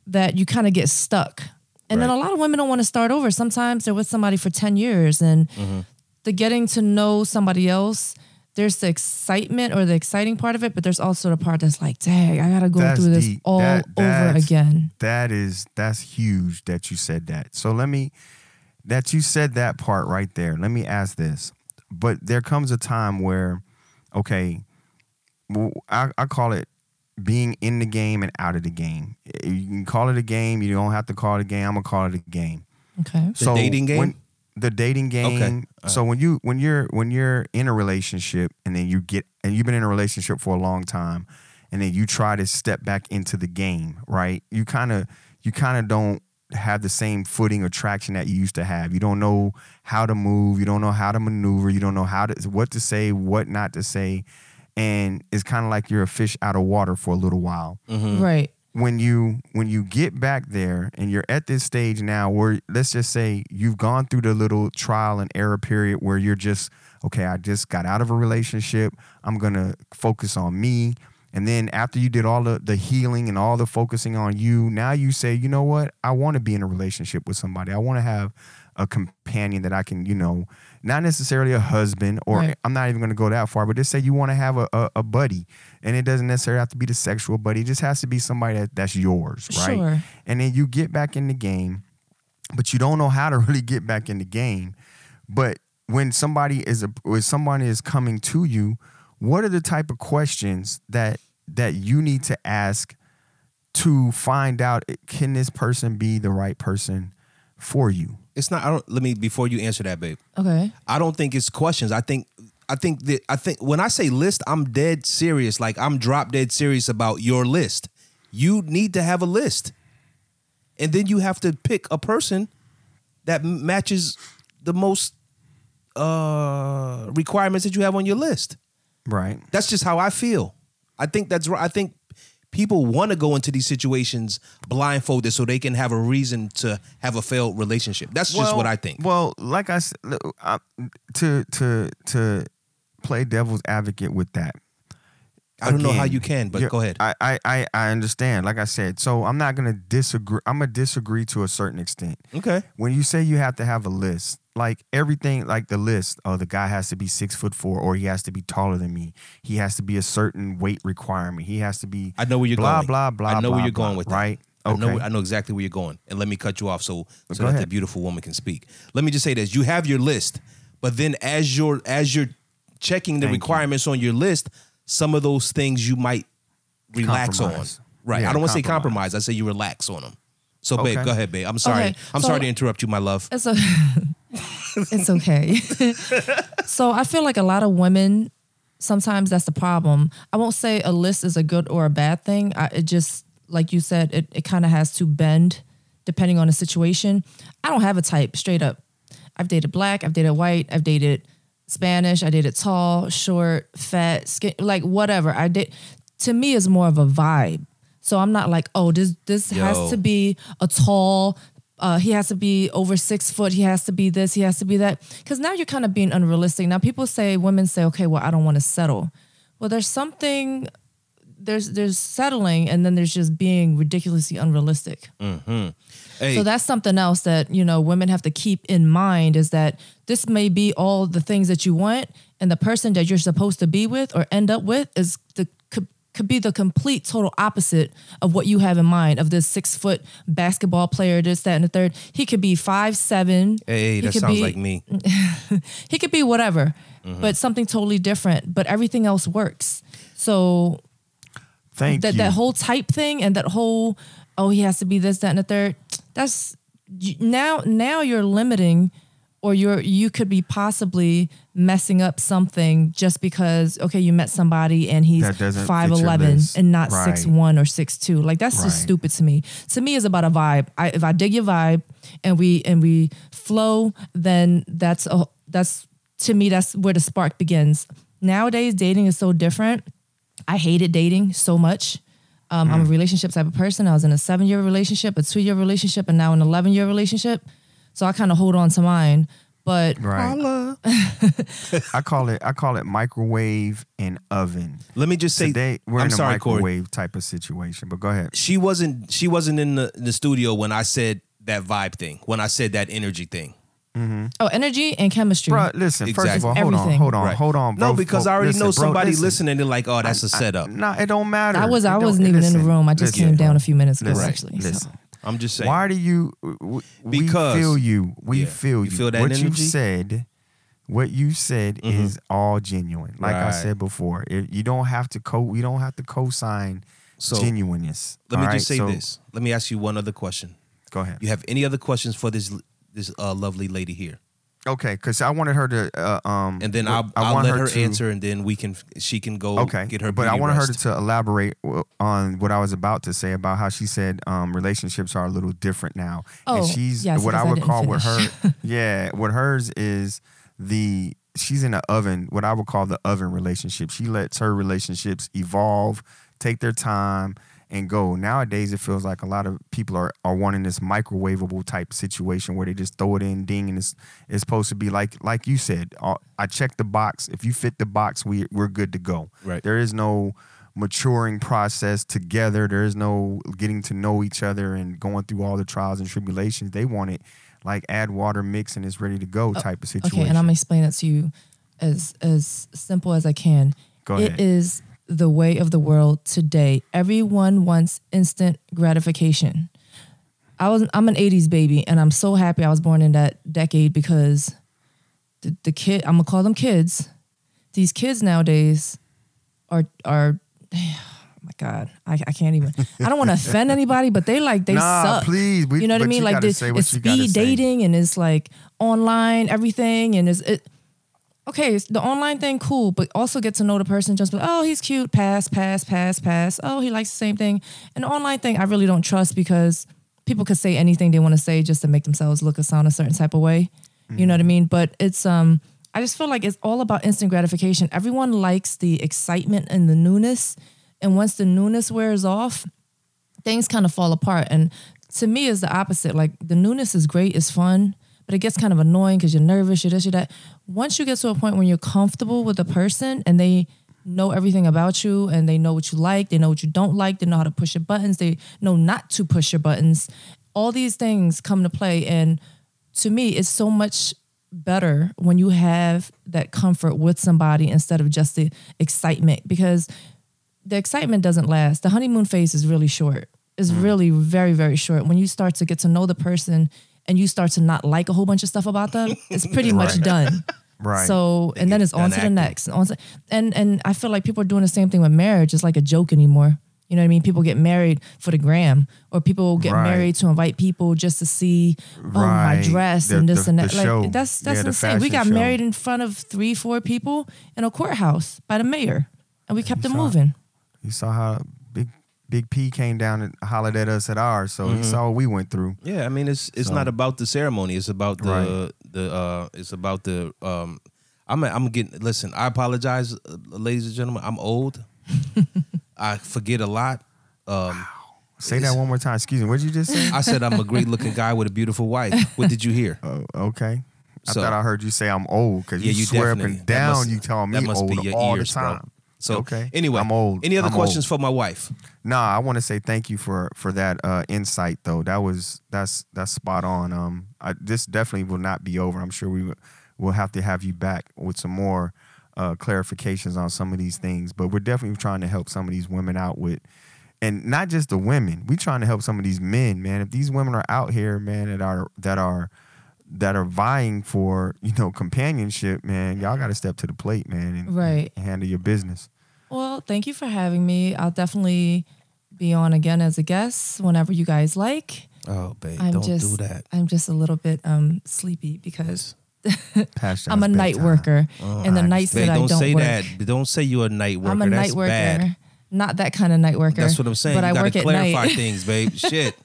that you kind of get stuck. And then a lot of women don't want to start over. Sometimes they're with somebody for 10 years and mm-hmm. the getting to know somebody else, there's the excitement or the exciting part of it, but there's also the part that's like, dang, I gotta go
That's
through this all
That-
over again.
That is that's huge that you said that. So let me that you said that part right there. Let me ask this. But there comes a time where, okay, I, I call it being in the game and out of the game. Eh, you can call it a game. You don't have to call it a game. I'm gonna call it a game.
Okay.
The dating game?
when- the dating game. Okay. So when you when you're when you're in a relationship and then you get and you've been in a relationship for a long time, and then you try to step back into the game, right? You kind of you kind of don't have the same footing or traction that you used to have. You don't know how to move. You don't know how to maneuver. You don't know how to what to say, what not to say, and it's kind of like you're a fish out of water for a little while. Mm-hmm.
Right.
when you when you get back there and you're at this stage now where let's just say you've gone through the little trial and error period where you're just okay i just got out of a relationship. I'm gonna focus on me. And then after you did all the, the healing and all the focusing on you now you say you know what? I want to be in a relationship with somebody. I want to have a companion that i can you know not necessarily a husband or
Right.
i'm not even going to go that far but just say you want to have a, a, a buddy and it doesn't necessarily have to be the sexual buddy it just has to be somebody that, that's yours right
Sure.
and then you get back in the game but you don't know how to really get back in the game but when somebody is a when somebody is coming to you what are the type of questions that that you need to ask to find out eh, can this person be the right person for you
It's not. I don't. Let me before you answer that, babe.
Okay.
I don't think it's questions. I think. I think that. I think when I say list, I'm dead serious. Like I'm drop dead serious about your list. You need to have a list, and then you have to pick a person that m- matches the most uh requirements that you have on your list.
right
That's just how I feel. I think that's right. I think people want to go into these situations blindfolded so they can have a reason to have a failed relationship. That's just what I think.
Well, like I said, to to to play devil's advocate with that.
I don't know how you can, but go ahead.
I, I I I understand. Like I said, so I'm not gonna disagree. I'm gonna disagree to a certain extent.
Okay.
When you say you have to have a list, like everything, like the list, oh, the guy has to be six foot four, or he has to be taller than me. He has to be a certain weight requirement. He has to be.
I know where you're
blah,
going.
Blah blah blah
I know
blah.
where you're
blah,
going with that.
right.
I know,
Okay.
I know exactly where you're going. And let me cut you off so, so
Go
that the beautiful woman can speak. Let me just say this. You have your list, But then as you're as you're checking the
Thank you.
requirements on your list, some of those things you might relax
Compromise.
on. Right.
Yeah,
I don't want to say
compromise.
compromise. I say you relax on them. So, babe,
Okay.
go ahead, babe. I'm sorry.
Okay,
I'm
so-
sorry to interrupt you, my love.
It's a, it's okay. so I feel like a lot of women sometimes that's the problem. I won't say a list is a good or a bad thing. I, it just like you said, it, it kind of has to bend depending on the situation. I don't have a type straight up. I've dated black, I've dated white, I've dated Spanish, I dated tall, short, fat, skin, like whatever. I did. To me, is more of a vibe. So I'm not like, oh, this this
Yo.
has to be a tall. Uh, he has to be over six foot. He has to be this. He has to be that. Because now you're kind of being unrealistic. Now people say, women say, okay, well, I don't want to settle. Well, there's something. There's there's settling, and then there's just being ridiculously unrealistic.
Hey,
So that's something else that you know women have to keep in mind is that this may be all the things that you want, and the person that you're supposed to be with or end up with is the could, be the complete total opposite of what you have in mind of this six foot basketball player, this that and the third. He could be five seven.
hey,
He
that sounds
be-
like me.
He could be whatever,
Mm-hmm.
but something totally different. But everything else works. So
Thank
that
you.
that whole type thing and that whole oh he has to be this that and the third that's now now you're limiting or you're you could be possibly messing up something just because okay you met somebody and he's
That doesn't
5'11 and not
Right.
6'1 or 6'2 like that's
Right.
just stupid to me to me it's about a vibe I, if i dig your vibe and we and we flow then that's a that's to me that's where the spark begins nowadays dating is so different I hated dating so much. Um,
Mm.
I'm a relationship type of person. I was in a seven year relationship, a two year relationship, and now an 11 year relationship. So I kind of hold on to mine. But
Right. I call it I call it microwave and oven.
Let me just say,
Today we're
I'm
in a
sorry, Cory.
microwave type of situation. But go ahead.
She wasn't. She wasn't in the, the studio when I said that vibe thing. When I said that energy thing. Mm-hmm.
oh, energy and chemistry.
Bro, listen, first of all, hold on, hold on,
Right.
hold on, bro.
No, because I already
Listen,
know
bro,
somebody
listen.
listening. They're like, "Oh, that's a setup."
Nah, it don't matter.
I was
It
I
don't-
wasn't even in the room. I just
listen,
came down a few minutes ago,
Listen,
actually. so.
I'm just saying.
Why do you? w- We feel you. We
Yeah.
feel
You
you.
feel that
what you
energy?
said, what you said is all genuine. Like I said before, it, you don't have to co. We don't have to co-sign
So,
genuineness.
Let me
all
just
right?
say
So,
this. Let me ask you one other question.
Go ahead.
You have any other questions for this this uh, lovely lady here?
Okay, because I wanted her to. Uh, um,
And then I'll,
I
I'll
want
let her,
to-
answer, and then we can she can go
Okay,
get her.
but I
beauty
wanted her to elaborate on what I was about to say about how she said um, relationships are a little different now.
Oh,
and she's
yes,
what I
because I
would
didn't
call with
finish.
her. yeah, what hers is the she's in the oven. What I would call the oven relationship. She lets her relationships evolve, take their time. And go. Nowadays, it feels like a lot of people are, are wanting this microwavable type situation where they just throw it in, ding, and it's it's supposed to be like like you said. uh, I check the box. If you fit the box, we we're good to go.
Right.
There is no maturing process together. There is no getting to know each other and going through all the trials and tribulations. They want it like add water, mix, and it's ready to go type of situation.
Oh, Okay, and I'm gonna explain it to you as as simple as I can.
Go
It
ahead.
is the way of the world today. Everyone wants instant gratification. I was I'm an 80s baby and I'm so happy I was born in that decade because the, the kid I'm gonna call them kids. These kids nowadays are are oh my god I, I can't even I don't want to offend anybody but they like they
Nah,
suck
please. We-
you know what I mean like this it's speed dating and it's like online everything and it's it okay, the online thing, cool, but also get to know the person. Just like, oh, he's cute, pass, pass, pass, pass. Oh, he likes the same thing. And the online thing, I really don't trust because people could say anything they want to say just to make themselves look or sound a certain type of way. You know what I mean? But it's um, I just feel like it's all about instant gratification. Everyone likes the excitement and the newness, and once the newness wears off, things kind of fall apart. And to me, it's the opposite. Like the newness is great, it's fun, but it gets kind of annoying because you're nervous, you're this, you're that. Once you get to a point when you're comfortable with the person and they know everything about you and they know what you like, they know what you don't like, they know how to push your buttons, they know not to push your buttons. All these things come to play. And to me, it's so much better when you have that comfort with somebody instead of just the excitement because the excitement doesn't last. The honeymoon phase is really short. It's mm. really very, very short. When you start to get to know the person and you start to not like a whole bunch of stuff about them, it's pretty much done.
Right.
So and then it's on to the next. On to, and and I feel like people are doing the same thing with marriage. It's like a joke anymore. You know what I mean? People get married for the gram, or people get
Right.
married to invite people just to see, oh, my dress
The-
and this
the-
and that. Like
show.
that's that's
Yeah,
insane. We got
show.
married in front of three, four people in a courthouse by the mayor, and we kept it
saw it.
moving.
You saw how big P came down and hollered at us at ours, so
Mm-hmm.
he saw what we went through.
Yeah, I mean it's it's
So-
not about the ceremony. It's about the
Right.
the uh it's about the um I'm I'm getting listen, I apologize uh, ladies and gentlemen. I'm old. I forget a lot. Um
Say that one more time. Excuse me. What did you just say?
I said I'm a great looking guy with a beautiful wife. What did you hear?
oh, okay. I
So-
thought I heard you say I'm old because
Yeah,
you,
you
swear up and down.
must-
you tell me
that must
old
be your
all
ears,
the
bro.
Time.
So
Okay.
anyway,
I'm old.
Any other
I'm
questions
old.
for my wife?
Nah, I want to say thank you for for that uh, insight though. That was that's that's spot on. Um, I, this definitely will not be over. I'm sure we will- will have to have you back with some more uh, clarifications on some of these things. But we're definitely trying to help some of these women out with, and not just the women. We're trying to help some of these men, man. If these women are out here, man, that are that are that are vying for you know companionship, man, y'all got to step to the plate, man, and,
Right.
and handle your business.
Well, thank you for having me. I'll definitely be on again as a guest whenever you guys like.
Oh, babe,
I'm
don't
just
do that.
I'm just a little bit um sleepy because I'm a night
bedtime.
worker, and the
I
nights
Babe,
that I
don't
don't
say
work.
that. Don't say you're a night worker.
I'm a
That's
night worker,
bad.
not that kind of night worker.
That's what I'm saying.
But
you
I
gotta
work at
clarify things, babe. Shit.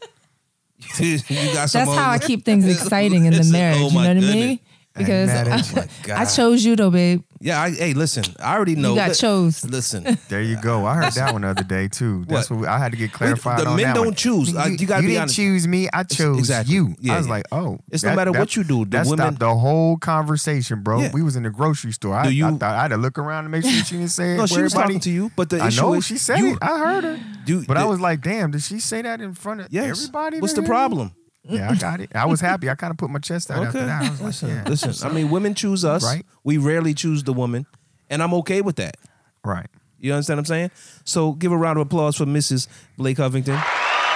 you got some
That's how I keep things exciting in the marriage.
oh
you know what I mean? Because I.
Oh God.
I chose you though, babe.
Yeah, I, hey, listen. I already know.
You got
Li-
chose.
Listen,
There you go. I heard that one the other day too. That's
What?
what, we, I had to get clarified
the
on
men
that
don't
one.
choose. Uh, you gotta be
didn't
honest.
choose me. I chose
exactly.
you.
Yeah,
I was
yeah.
like, oh,
It's no matter what you do, the
that
women-
stopped the whole conversation, bro.
Yeah.
We was in the grocery store. I,
Do you-
I thought I had to look around to make sure she didn't say it.
no,
where
she was
everybody-
talking to you, but the
I
issue
know
is
she said
you,
it. I heard her.
Do,
But I
the-
was like, damn, did she say that in front of
yes.
everybody?
What's
to
the
hear?
problem?
Yeah, I got it. I was happy. I kind of put my chest out after that. I was like,
listen,
yeah,
listen. I mean, women choose us.
Right.
We rarely choose the woman, and I'm okay with that.
right.
You understand what I'm saying? So give a round of applause for Mrs. Blake Covington.
Hey,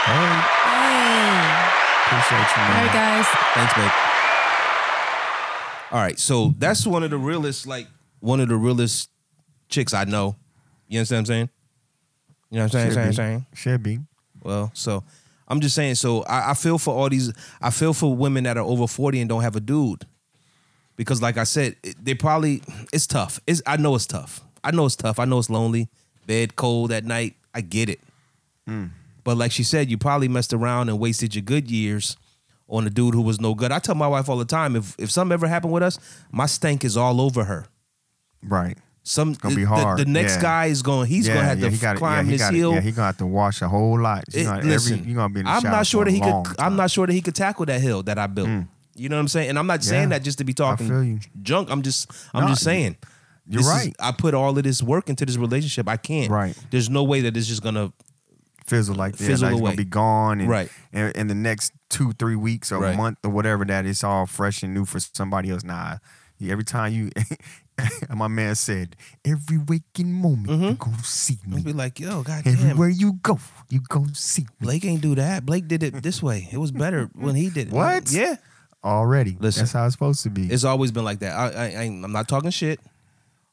Hey.
appreciate you,
All
man.
right, guys.
Thanks, babe. All right, so that's one of the realest, like one of the realest chicks I know. You understand what I'm saying? You know what I'm saying?
Should
saying,
be.
saying?
Should be.
Well, so I'm just saying. So I, I feel for all these. I feel for women that are over 40 and don't have a dude, because like I said, it, they probably it's tough. It's I know it's tough. I know it's tough. I know it's lonely, bed cold at night. I get it. Hmm. But like she said, you probably messed around and wasted your good years on a dude who was no good. I tell my wife all the time, if if something ever happened with us, my stank is all over her.
Right.
Some
gonna be
the- the- The, next
yeah.
guy is going. He's going to have to
he gotta-
climb
he
his
gotta-
heel.
Yeah, he gonna have to wash a whole lot.
It-
gonna,
listen,
every, gonna be in the
I'm not sure that he could.
time.
I'm not sure that he could tackle that hill that I built. Hmm. You know what I'm saying? And I'm not saying that just to be talking junk. I'm just. I'm
No,
just saying.
You're
this is-
right.
I put all of this work into this relationship. I can't.
Right.
There's no way that it's just gonna.
Fizzle like that.
Fizzle
like it's gonna be gone. And,
Right.
And in the next two, three weeks or
Right.
month or whatever that it's all fresh and new for somebody else. Nah. Every time you, my man said, every waking moment you gonna see me.
be like, yo, goddamn.
Everywhere you go, you gonna see me.
Blake ain't do that. Blake did it this way. It was better when he did it.
What?
Yeah.
Already.
Listen.
That's how it's supposed to be.
It's always been like that. I, I, I'm not talking shit.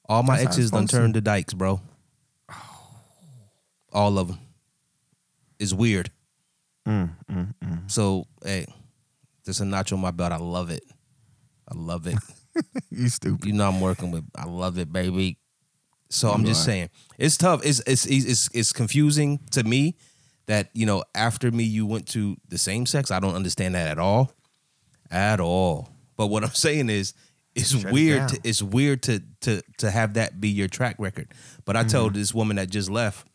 All my
That's
exes done turned to dykes, bro. All of them. It's weird.
Mm, mm, mm.
So, hey, there's a notch on my belt. I love it. I love it.
You stupid.
you know I'm working with. I love it, baby. So I'm just saying, it's tough. It's it's it's it's confusing to me that you know after me you went to the same sex. I don't understand that at all, at all. But what I'm saying is, it's
Shut
weird.
down.
To, it's weird to to to have that be your track record. But I told
Mm-hmm.
this woman that just left,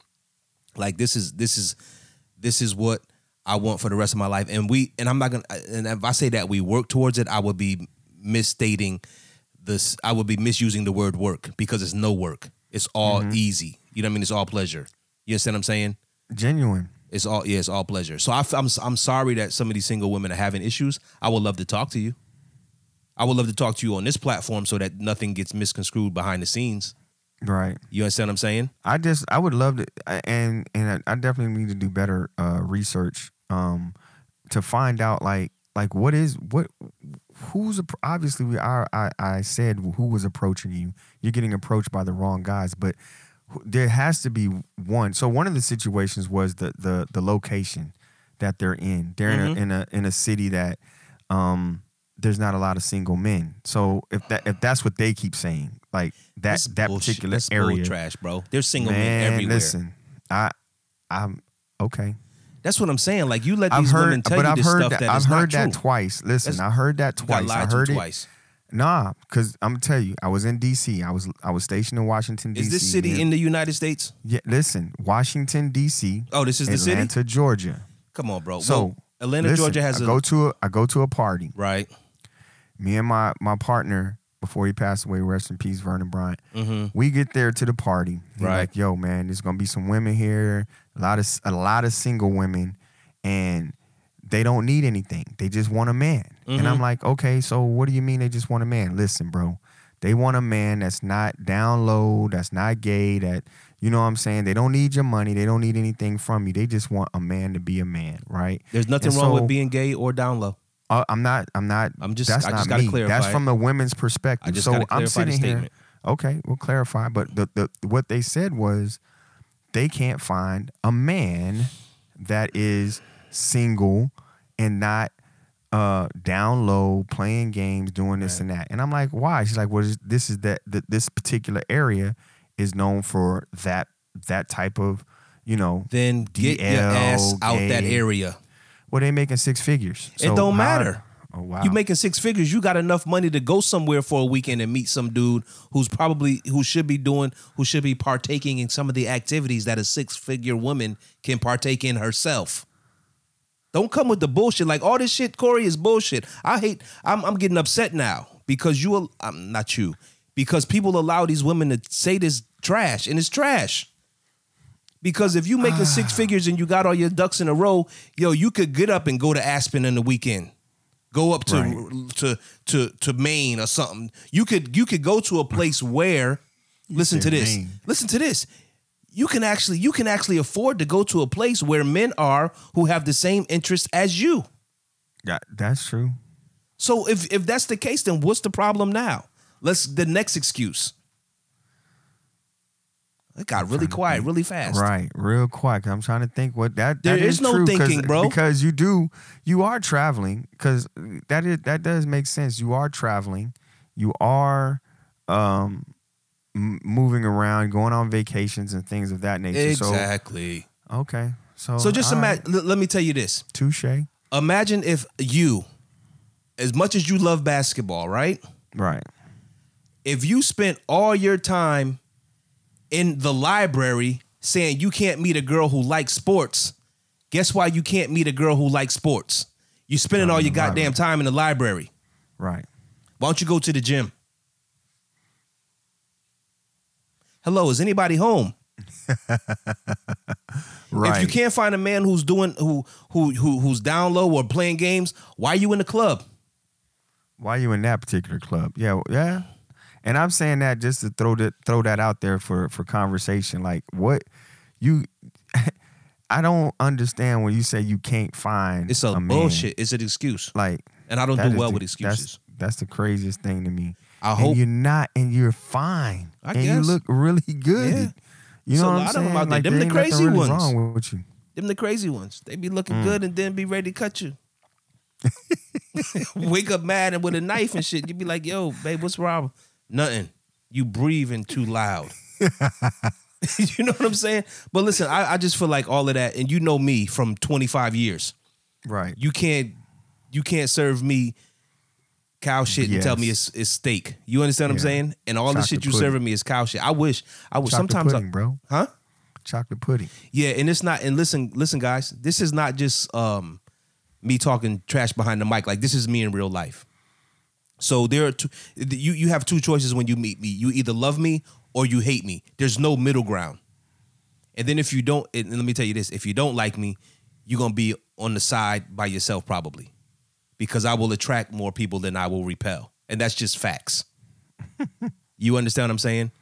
like this is this is this is what I want for the rest of my life. And we and I'm not gonna and if I say that we work towards it, I would be misstating this I would be misusing the word work because it's no work. It's all
Mm-hmm.
easy. You know what I mean? It's all pleasure. You understand what I'm saying?
Genuine.
It's all yeah, it's all pleasure. So I, am I'm sorry that some of these single women are having issues. I would love to talk to you. I would love to talk to you on this platform so that nothing gets misconstrued behind the scenes.
Right.
You understand what I'm saying?
I just I would love to and and I, I definitely need to do better uh research um to find out like like what is what who's obviously we are I, I said who was approaching you. You're getting approached by the wrong guys but there has to be one. So one of the situations was the the the location that they're in. They're in, a, in a in a city that um there's not a lot of single men. So if that if that's what they keep saying like that
That's
that
bullshit.
particular
That's
area.
trash, bro. There's single men everywhere.
listen i i'm okay
That's what I'm saying. Like you let
I've
these women tell
but
you
I've
this
heard
stuff
that.
that
I've heard that
true.
twice. Listen,
That's-
I heard that twice. I heard it
twice.
Nah, because I'm gonna tell you, I was in D.C. I was I was stationed in Washington D.C.
Is this city
man.
in the United States?
Yeah, listen, Washington D.C.
Oh, this is the city.
Atlanta, Georgia.
Come on, bro.
So
Well, Atlanta,
listen,
Georgia has
I
a
go to a I go to a party.
right.
Me and my my partner before he passed away, rest in peace, Vernon Bryant.
Mm-hmm.
We get there to the party. He's
Right.
Like, yo, man, there's gonna be some women here, a lot of a lot of single women, and they don't need anything. They just want a man. And
Mm-hmm.
I'm like, okay, so what do you mean they just want a man? Listen, bro, they want a man that's not down low, that's not gay, that you know what I'm saying. They don't need your money. They don't need anything from you. They just want a man to be a man, right?
There's nothing
And
wrong
so-
with being gay or down low.
Uh, I'm not. I'm not.
I'm just-
That's
I
not
just gotta
me.
clarify
That's from the women's perspective.
I just
so
gotta
I'm
clarify the
sitting here.
statement.
Okay, we'll clarify. But the, the what they said was they can't find a man that is single and not uh down low playing games doing this and that and i'm like why she's like well this- this is that that this particular area is known for that that type of you know
Then get your
DL,
ass out that
gay.
area.
Well they making six figures
It don't
how-
matter.
oh wow
You making six figures, you got enough money to go somewhere for a weekend and meet some dude who's probably who should be doing who should be partaking in some of the activities that a six figure woman can partake in herself. Don't come with the bullshit. Like all this shit, Cory, is bullshit. I hate. I'm I'm getting upset now because you. I'm not you because people allow these women to say this trash and it's trash. Because if you making six ah. figures and you got all your ducks in a row, yo, you could get up and go to Aspen in the weekend. Go up to
Right.
to to to Maine or something. You could you could go to a place where listen to this.
Maine.
Listen to this. You can actually you can actually afford to go to a place where men are who have the same interests as you.
Yeah, that's true.
So if if that's the case, then what's the problem now? Let's the next excuse. It got really quiet, really fast.
Right, real quiet. I'm trying to think what that.
There
that
is no
true 'cause-
thinking, bro.
Because you do, you are traveling. Because that is that does make sense. You are traveling. You are um, moving around, going on vacations and things of that nature.
Exactly.
So okay, so
So just imagine.
right.
Let me tell you this.
touche.
Imagine if you, as much as you love basketball, right?
Right.
If you spent all your time in the library saying you can't meet a girl who likes sports, guess why you can't meet a girl who likes sports? You're spending all your goddamn
library.
time in the library.
Right.
Why don't you go to the gym? Hello, is anybody home?
Right.
If you can't find a man who's doing who who who who's down low or playing games, why are you in the club?
Why are you in that particular club? Yeah, yeah. And I'm saying that just to throw that throw that out there for for conversation. Like what you I don't understand when you say you can't find
It's a,
man.
bullshit. It's an excuse,
Like
and I don't do well
the-
with excuses.
That's, that's the craziest thing to me.
I
and
hope-
you're not, and you're fine,
I
and you look really good.
Yeah.
You know
a
what
lot
I'm
of them
saying? Like,
Them the crazy
really
ones.
Wrong with you?
Them the crazy ones. They be looking
Mm.
good and then be ready to cut you. Wake up mad and with a knife and shit. You be like, yo, babe, what's wrong? Nothing. You breathing too loud. you know what I'm saying? But listen, I, I just feel like all of that, and you know me from 25 years.
Right.
You can't you can't serve me cow shit and tell me it's, it's steak. You understand what I'm
Yeah.
saying? And all the
Chocolate
shit you
pudding.
serving me is cow shit. I wish I would
Chocolate
sometimes
pudding,
I,
bro.
huh?
Chocolate pudding.
Yeah, and it's not. And listen, listen, guys, this is not just um me talking trash behind the mic. Like this is me in real life. So there are two. You you have two choices when you meet me. You either love me or you hate me. There's no middle ground. And then if you don't, and let me tell you this: if you don't like me, you're gonna be on the side by yourself probably, because I will attract more people than I will repel, and that's just facts. you understand what I'm saying?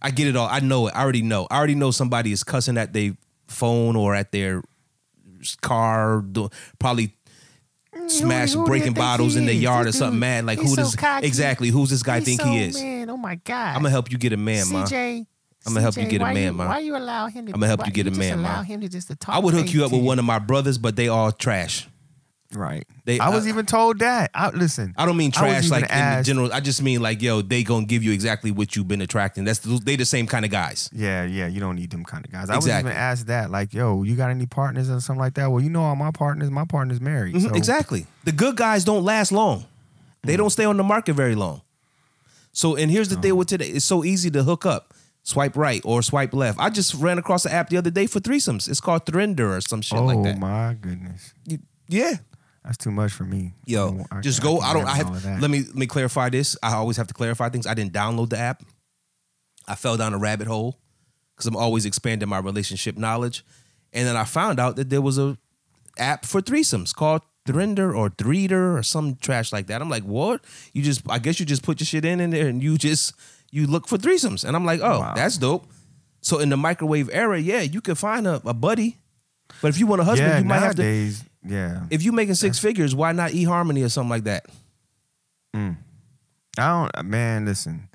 I get it all. I know it. I already know. I already know somebody is cussing at their phone or at their car, probably smash
who do you
breaking bottles in the yard or something mad. Like who does exactly who's this guy think he is?
Man, oh my god.
I'm gonna help you get a man, ma.
CJ.
I'ma help you get a man,
you,
ma.
Why you allow him to?
I'ma help
why
you get a man, ma.
Allow him to just to talk.
I would hook you up with one of my brothers, but they all trash.
Right.
They-
I was
I-
even told that. I listen.
I don't mean trash like in
asked-
general. I just mean like, yo, they gonna give you exactly what you've been attracting. That's they the same kind of guys.
Yeah, yeah, you don't need them kind of guys. I was even asked that, like, yo, you got any partners or something like that? Well, you know all my partners. My partner's married.
Mhm,
so-
Exactly. The good guys don't last long. They don't stay on the market very long. So, and here's the thing with today: it's so easy to hook up. Swipe right or swipe left. I just ran across the app the other day for threesomes. It's called Thrinder or some shit
Oh
like that.
Oh my goodness,
You- yeah.
That's too much for me.
Yo,
I-
just
I
go.
can't
I don't. I
handle all of
have. Let me let me clarify this. I always have to clarify things. I didn't download the app. I fell down a rabbit hole because I'm always expanding my relationship knowledge, and then I found out that there was a app for threesomes called Thrinder or Threeder or some trash like that. I'm like, what? You just? I guess you just put your shit in in there and you just you look for threesomes, and I'm like, oh,
Wow.
that's dope. So in the microwave era, yeah, you could find a, a buddy, but if you want a husband,
yeah,
you might have to.
Yeah.
If you making six figures, why not eHarmony or something like that?
I don't, man. Listen,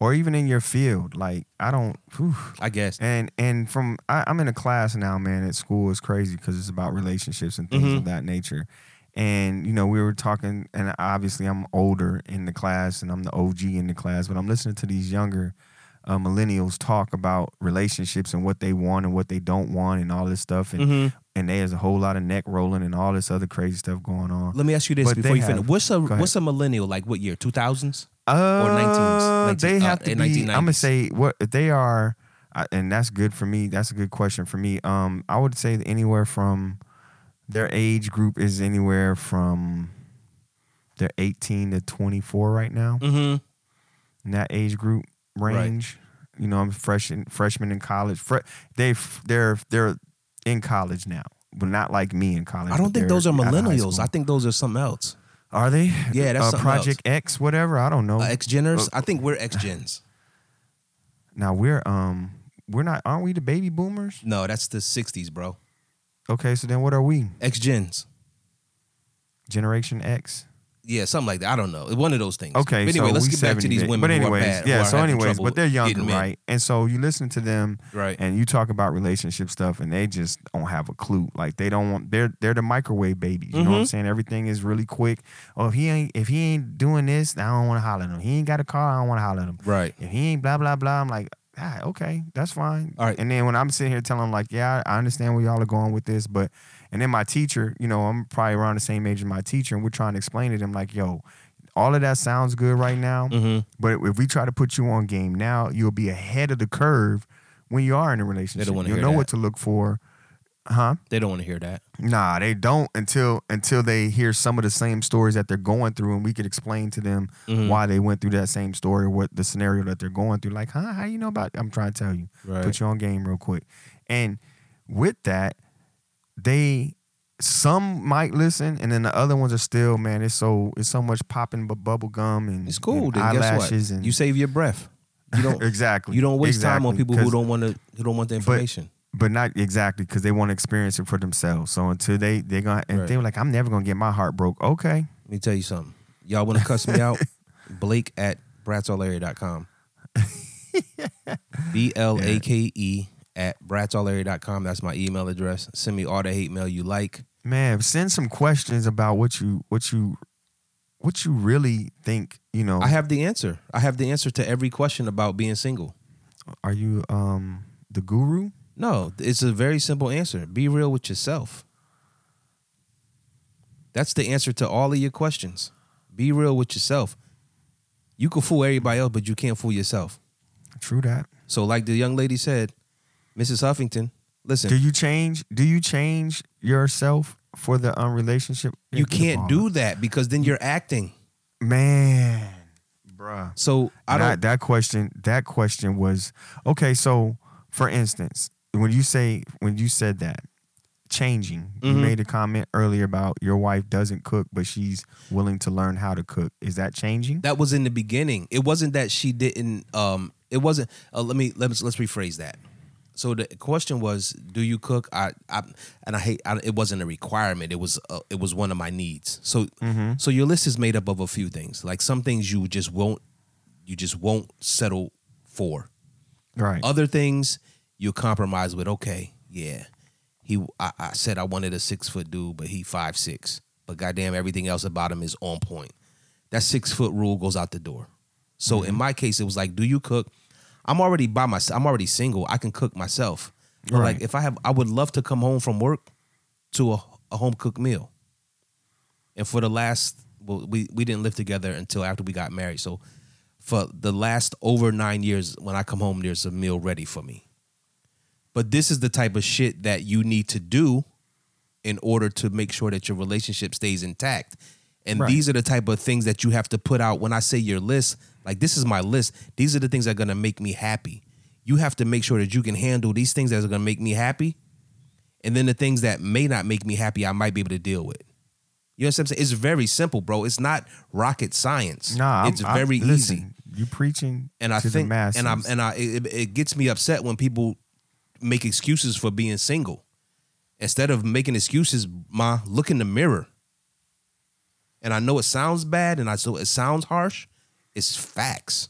or even in your field, like I don't. whew.
I guess.
And and from I, I'm in a class now, man. At school is crazy because it's about relationships and things
Mhm.
of that nature. And you know, we were talking, and obviously I'm older in the class, and I'm the OG in the class. But I'm listening to these younger uh, millennials talk about relationships and what they want and what they don't want, and all this stuff. And
Mhm.
And there's a whole lot of neck rolling and all this other crazy stuff going on.
Let me ask you this
But
before you finish. What's a what's a millennial like? What year? Two thousands?
Uh,
19s, 19
they
uh,
have to be. I'm gonna say what they are, uh, and that's good for me. That's a good question for me. Um, I would say anywhere from their age group is anywhere from they're 18 to 24 right now
Mm-hmm.
in that age group range. You know, I'm fresh in, freshman in college. Fre- they they're they're in college now, but not like me in college.
I don't think those are
out of high
millennials. I think those are something else.
are they?
Yeah, that's
uh,
something
Project X, whatever. I don't know.
Uh, X Geners. I think we're X Gens.
Now we're um we're not aren't we the baby boomers?
No, that's the '60s, bro.
Okay, so then what are we?
X Gens.
Generation X.
Yeah, something like that. I don't know. One of those things.
Okay,
But anyway,
so
let's get back to these women.
But
who
anyways,
are bad,
yeah. So anyways, but they're younger, right? And so you listen to them,
Right.
And you talk about relationship stuff, and they just don't have a clue. Like they don't want. They're they're the microwave babies. You know what I'm
Mhm.
saying? Everything is really quick. Oh, if he ain't if he ain't doing this, I don't want to holler at him. He ain't got a car, I don't want to holler at him.
Right.
If he ain't blah blah blah, I'm like, ah, okay, that's fine.
All right.
And then when I'm sitting here telling them like, yeah, I understand where y'all are going with this, but and then my teacher, you know, I'm probably around the same age as my teacher, and we're trying to explain to them like, yo, all of that sounds good right now,
Mm-hmm.
but if we try to put you on game now, you'll be ahead of the curve when you are in a relationship. You'll know
that.
what to look for. Huh?
They don't want to hear that.
Nah, they don't until until they hear some of the same stories that they're going through, and we could explain to them
Mhm.
why they went through that same story, or what the scenario that they're going through. Like, huh? How you know about? I'm trying to tell you.
Right.
Put you on game real quick. And with that, they some might listen, and then the other ones are still, man. It's so it's so much popping, but bubble gum and
It's cool.
and eyelashes and
You save your breath. You don't.
exactly.
You don't waste time on people who don't want to who don't want the information.
But not exactly because they want to experience it for themselves. So until they they gonna and
Right.
they were like, I'm never gonna get my heart broke. Okay,
Let me tell you something. Y'all want to cuss me out? Blake at bratsallarea.com. B L A K E at bratsallarea.com. That's my email address. Send me all the hate mail you like.
man, send some questions about what you what you what you really think. You know,
I have the answer. I have the answer to every question about being single.
are you um the guru?
No, it's a very simple answer. Be real with yourself. That's the answer to all of your questions. Be real with yourself. You can fool everybody else, but you can't fool yourself.
True that.
So, like the young lady said, Mrs. Huffington, listen,
Do you change? Do you change yourself for the um, relationship?
you can't do that because then you're acting.
man, bruh.
So I don't.
that question that question was okay so for instance when you say when you said that changing you
Mhm.
made a comment earlier about your wife doesn't cook but she's willing to learn how to cook is that changing
That was in the beginning. It wasn't that she didn't. Um, it wasn't. Uh, let me let's let's rephrase that. So the question was, do you cook? I, I and I hate. I, it wasn't a requirement. It was. Uh, it was one of my needs. So,
Mm-hmm.
so your list is made up of a few things. Like some things you just won't, you just won't settle for.
Right.
Other things you compromise with. Okay, yeah, he. I, I said I wanted a six foot dude, but he five six. But goddamn, everything else about him is on point. That six foot rule goes out the door. So in mm-hmm. my case, it was like, do you cook? I'm already by myself. I'm already single. I can cook myself.
Right.
like, if I have, I would love to come home from work to a, a home cooked meal. And for the last, well, we we didn't live together until after we got married. So for the last over nine years, when I come home, there's a meal ready for me. But this is the type of shit that you need to do in order to make sure that your relationship stays intact. And
Right.
these are the type of things that you have to put out. When I say your list, like this is my list. These are the things that are gonna make me happy. You have to make sure that you can handle these things that are gonna make me happy. And then the things that may not make me happy, I might be able to deal with. You know what I'm saying? It's very simple, bro. It's not rocket science.
Nah, I'm-
it's
I'm-
very
listen,
easy
You preaching
and I
to
think and I'm and I it, it gets me upset when people make excuses for being single. Instead of making excuses, ma, look in the mirror. And I know it sounds bad and I so it sounds harsh. It's facts.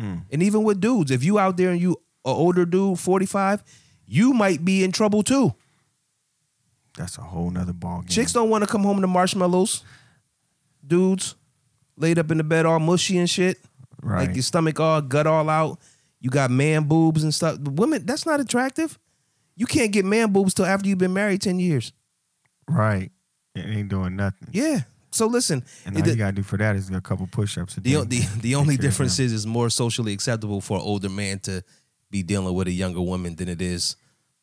Mm.
And even with dudes, if you out there and you a older dude, 45, you might be in trouble too.
That's a whole nother ball game.
Chicks don't want to come home to marshmallows. Dudes laid up in the bed all mushy and shit.
right.
Like your stomach all gut all out. You got man boobs and stuff. Women, that's not attractive. You can't get man boobs till after you've been married 10 years.
right. It ain't doing nothing.
Yeah. So listen,
And
it-
all you gotta do for that is a couple push-ups
the, the, the only
Take care of
difference is it's more socially acceptable for an older man to be dealing with a younger woman than it is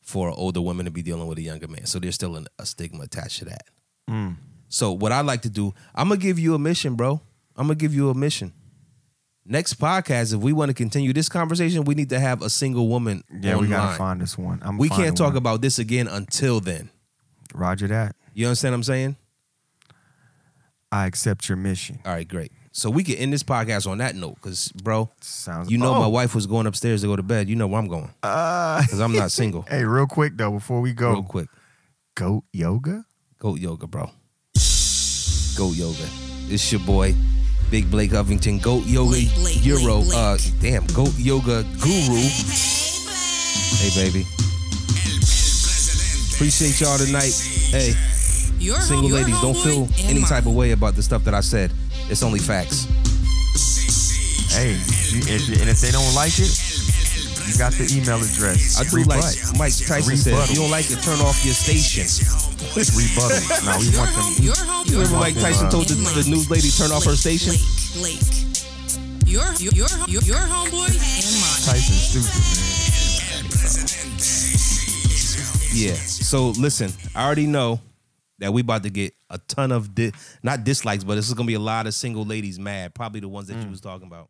for an older woman to be dealing with a younger man. So there's still an, a stigma attached to that.
Mm.
So what I like to do, I'm gonna give you a mission, bro. I'm gonna give you a mission. Next podcast, if we want to continue this conversation, we need to have a single woman.
Yeah, we gotta find this one. I'm
We can't talk
one.
about this again until then.
Roger that.
You understand what I'm saying?
I accept your mission.
All right, great. So we can end this podcast on that note, because bro,
Sounds.
you know
oh,
my wife was going upstairs to go to bed. You know where I'm going,
Uh,
because I'm not single.
hey, real quick though, before we go,
Real quick,
goat yoga.
goat yoga, bro. Goat yoga. It's your boy, Big Blake Huffington. Goat yoga
Blake, Blake,
Euro.
Blake,
Uh, damn, goat yoga guru. Hey, baby. Appreciate y'all tonight. Hey.
Your
Single
home-
ladies, don't feel any type of way about the stuff that I said. It's only facts.
Hey, if, and if they don't like it, you got the email address.
I do like
Rebut.
Mike Tyson said,
Rebuttal.
if you don't like it, turn off your station.
rebuttal. No, we
Your
want them.
your
You remember Mike Tyson told the, the news lady turn off her station?
Blake, Blake. Your your your your, your homeboy and mine.
Tyson stupid, man.
Yeah. So listen, I already know that we about to get a ton of di- not dislikes, but this is gonna be a lot of single ladies mad. Probably the ones that you mm. was talking about.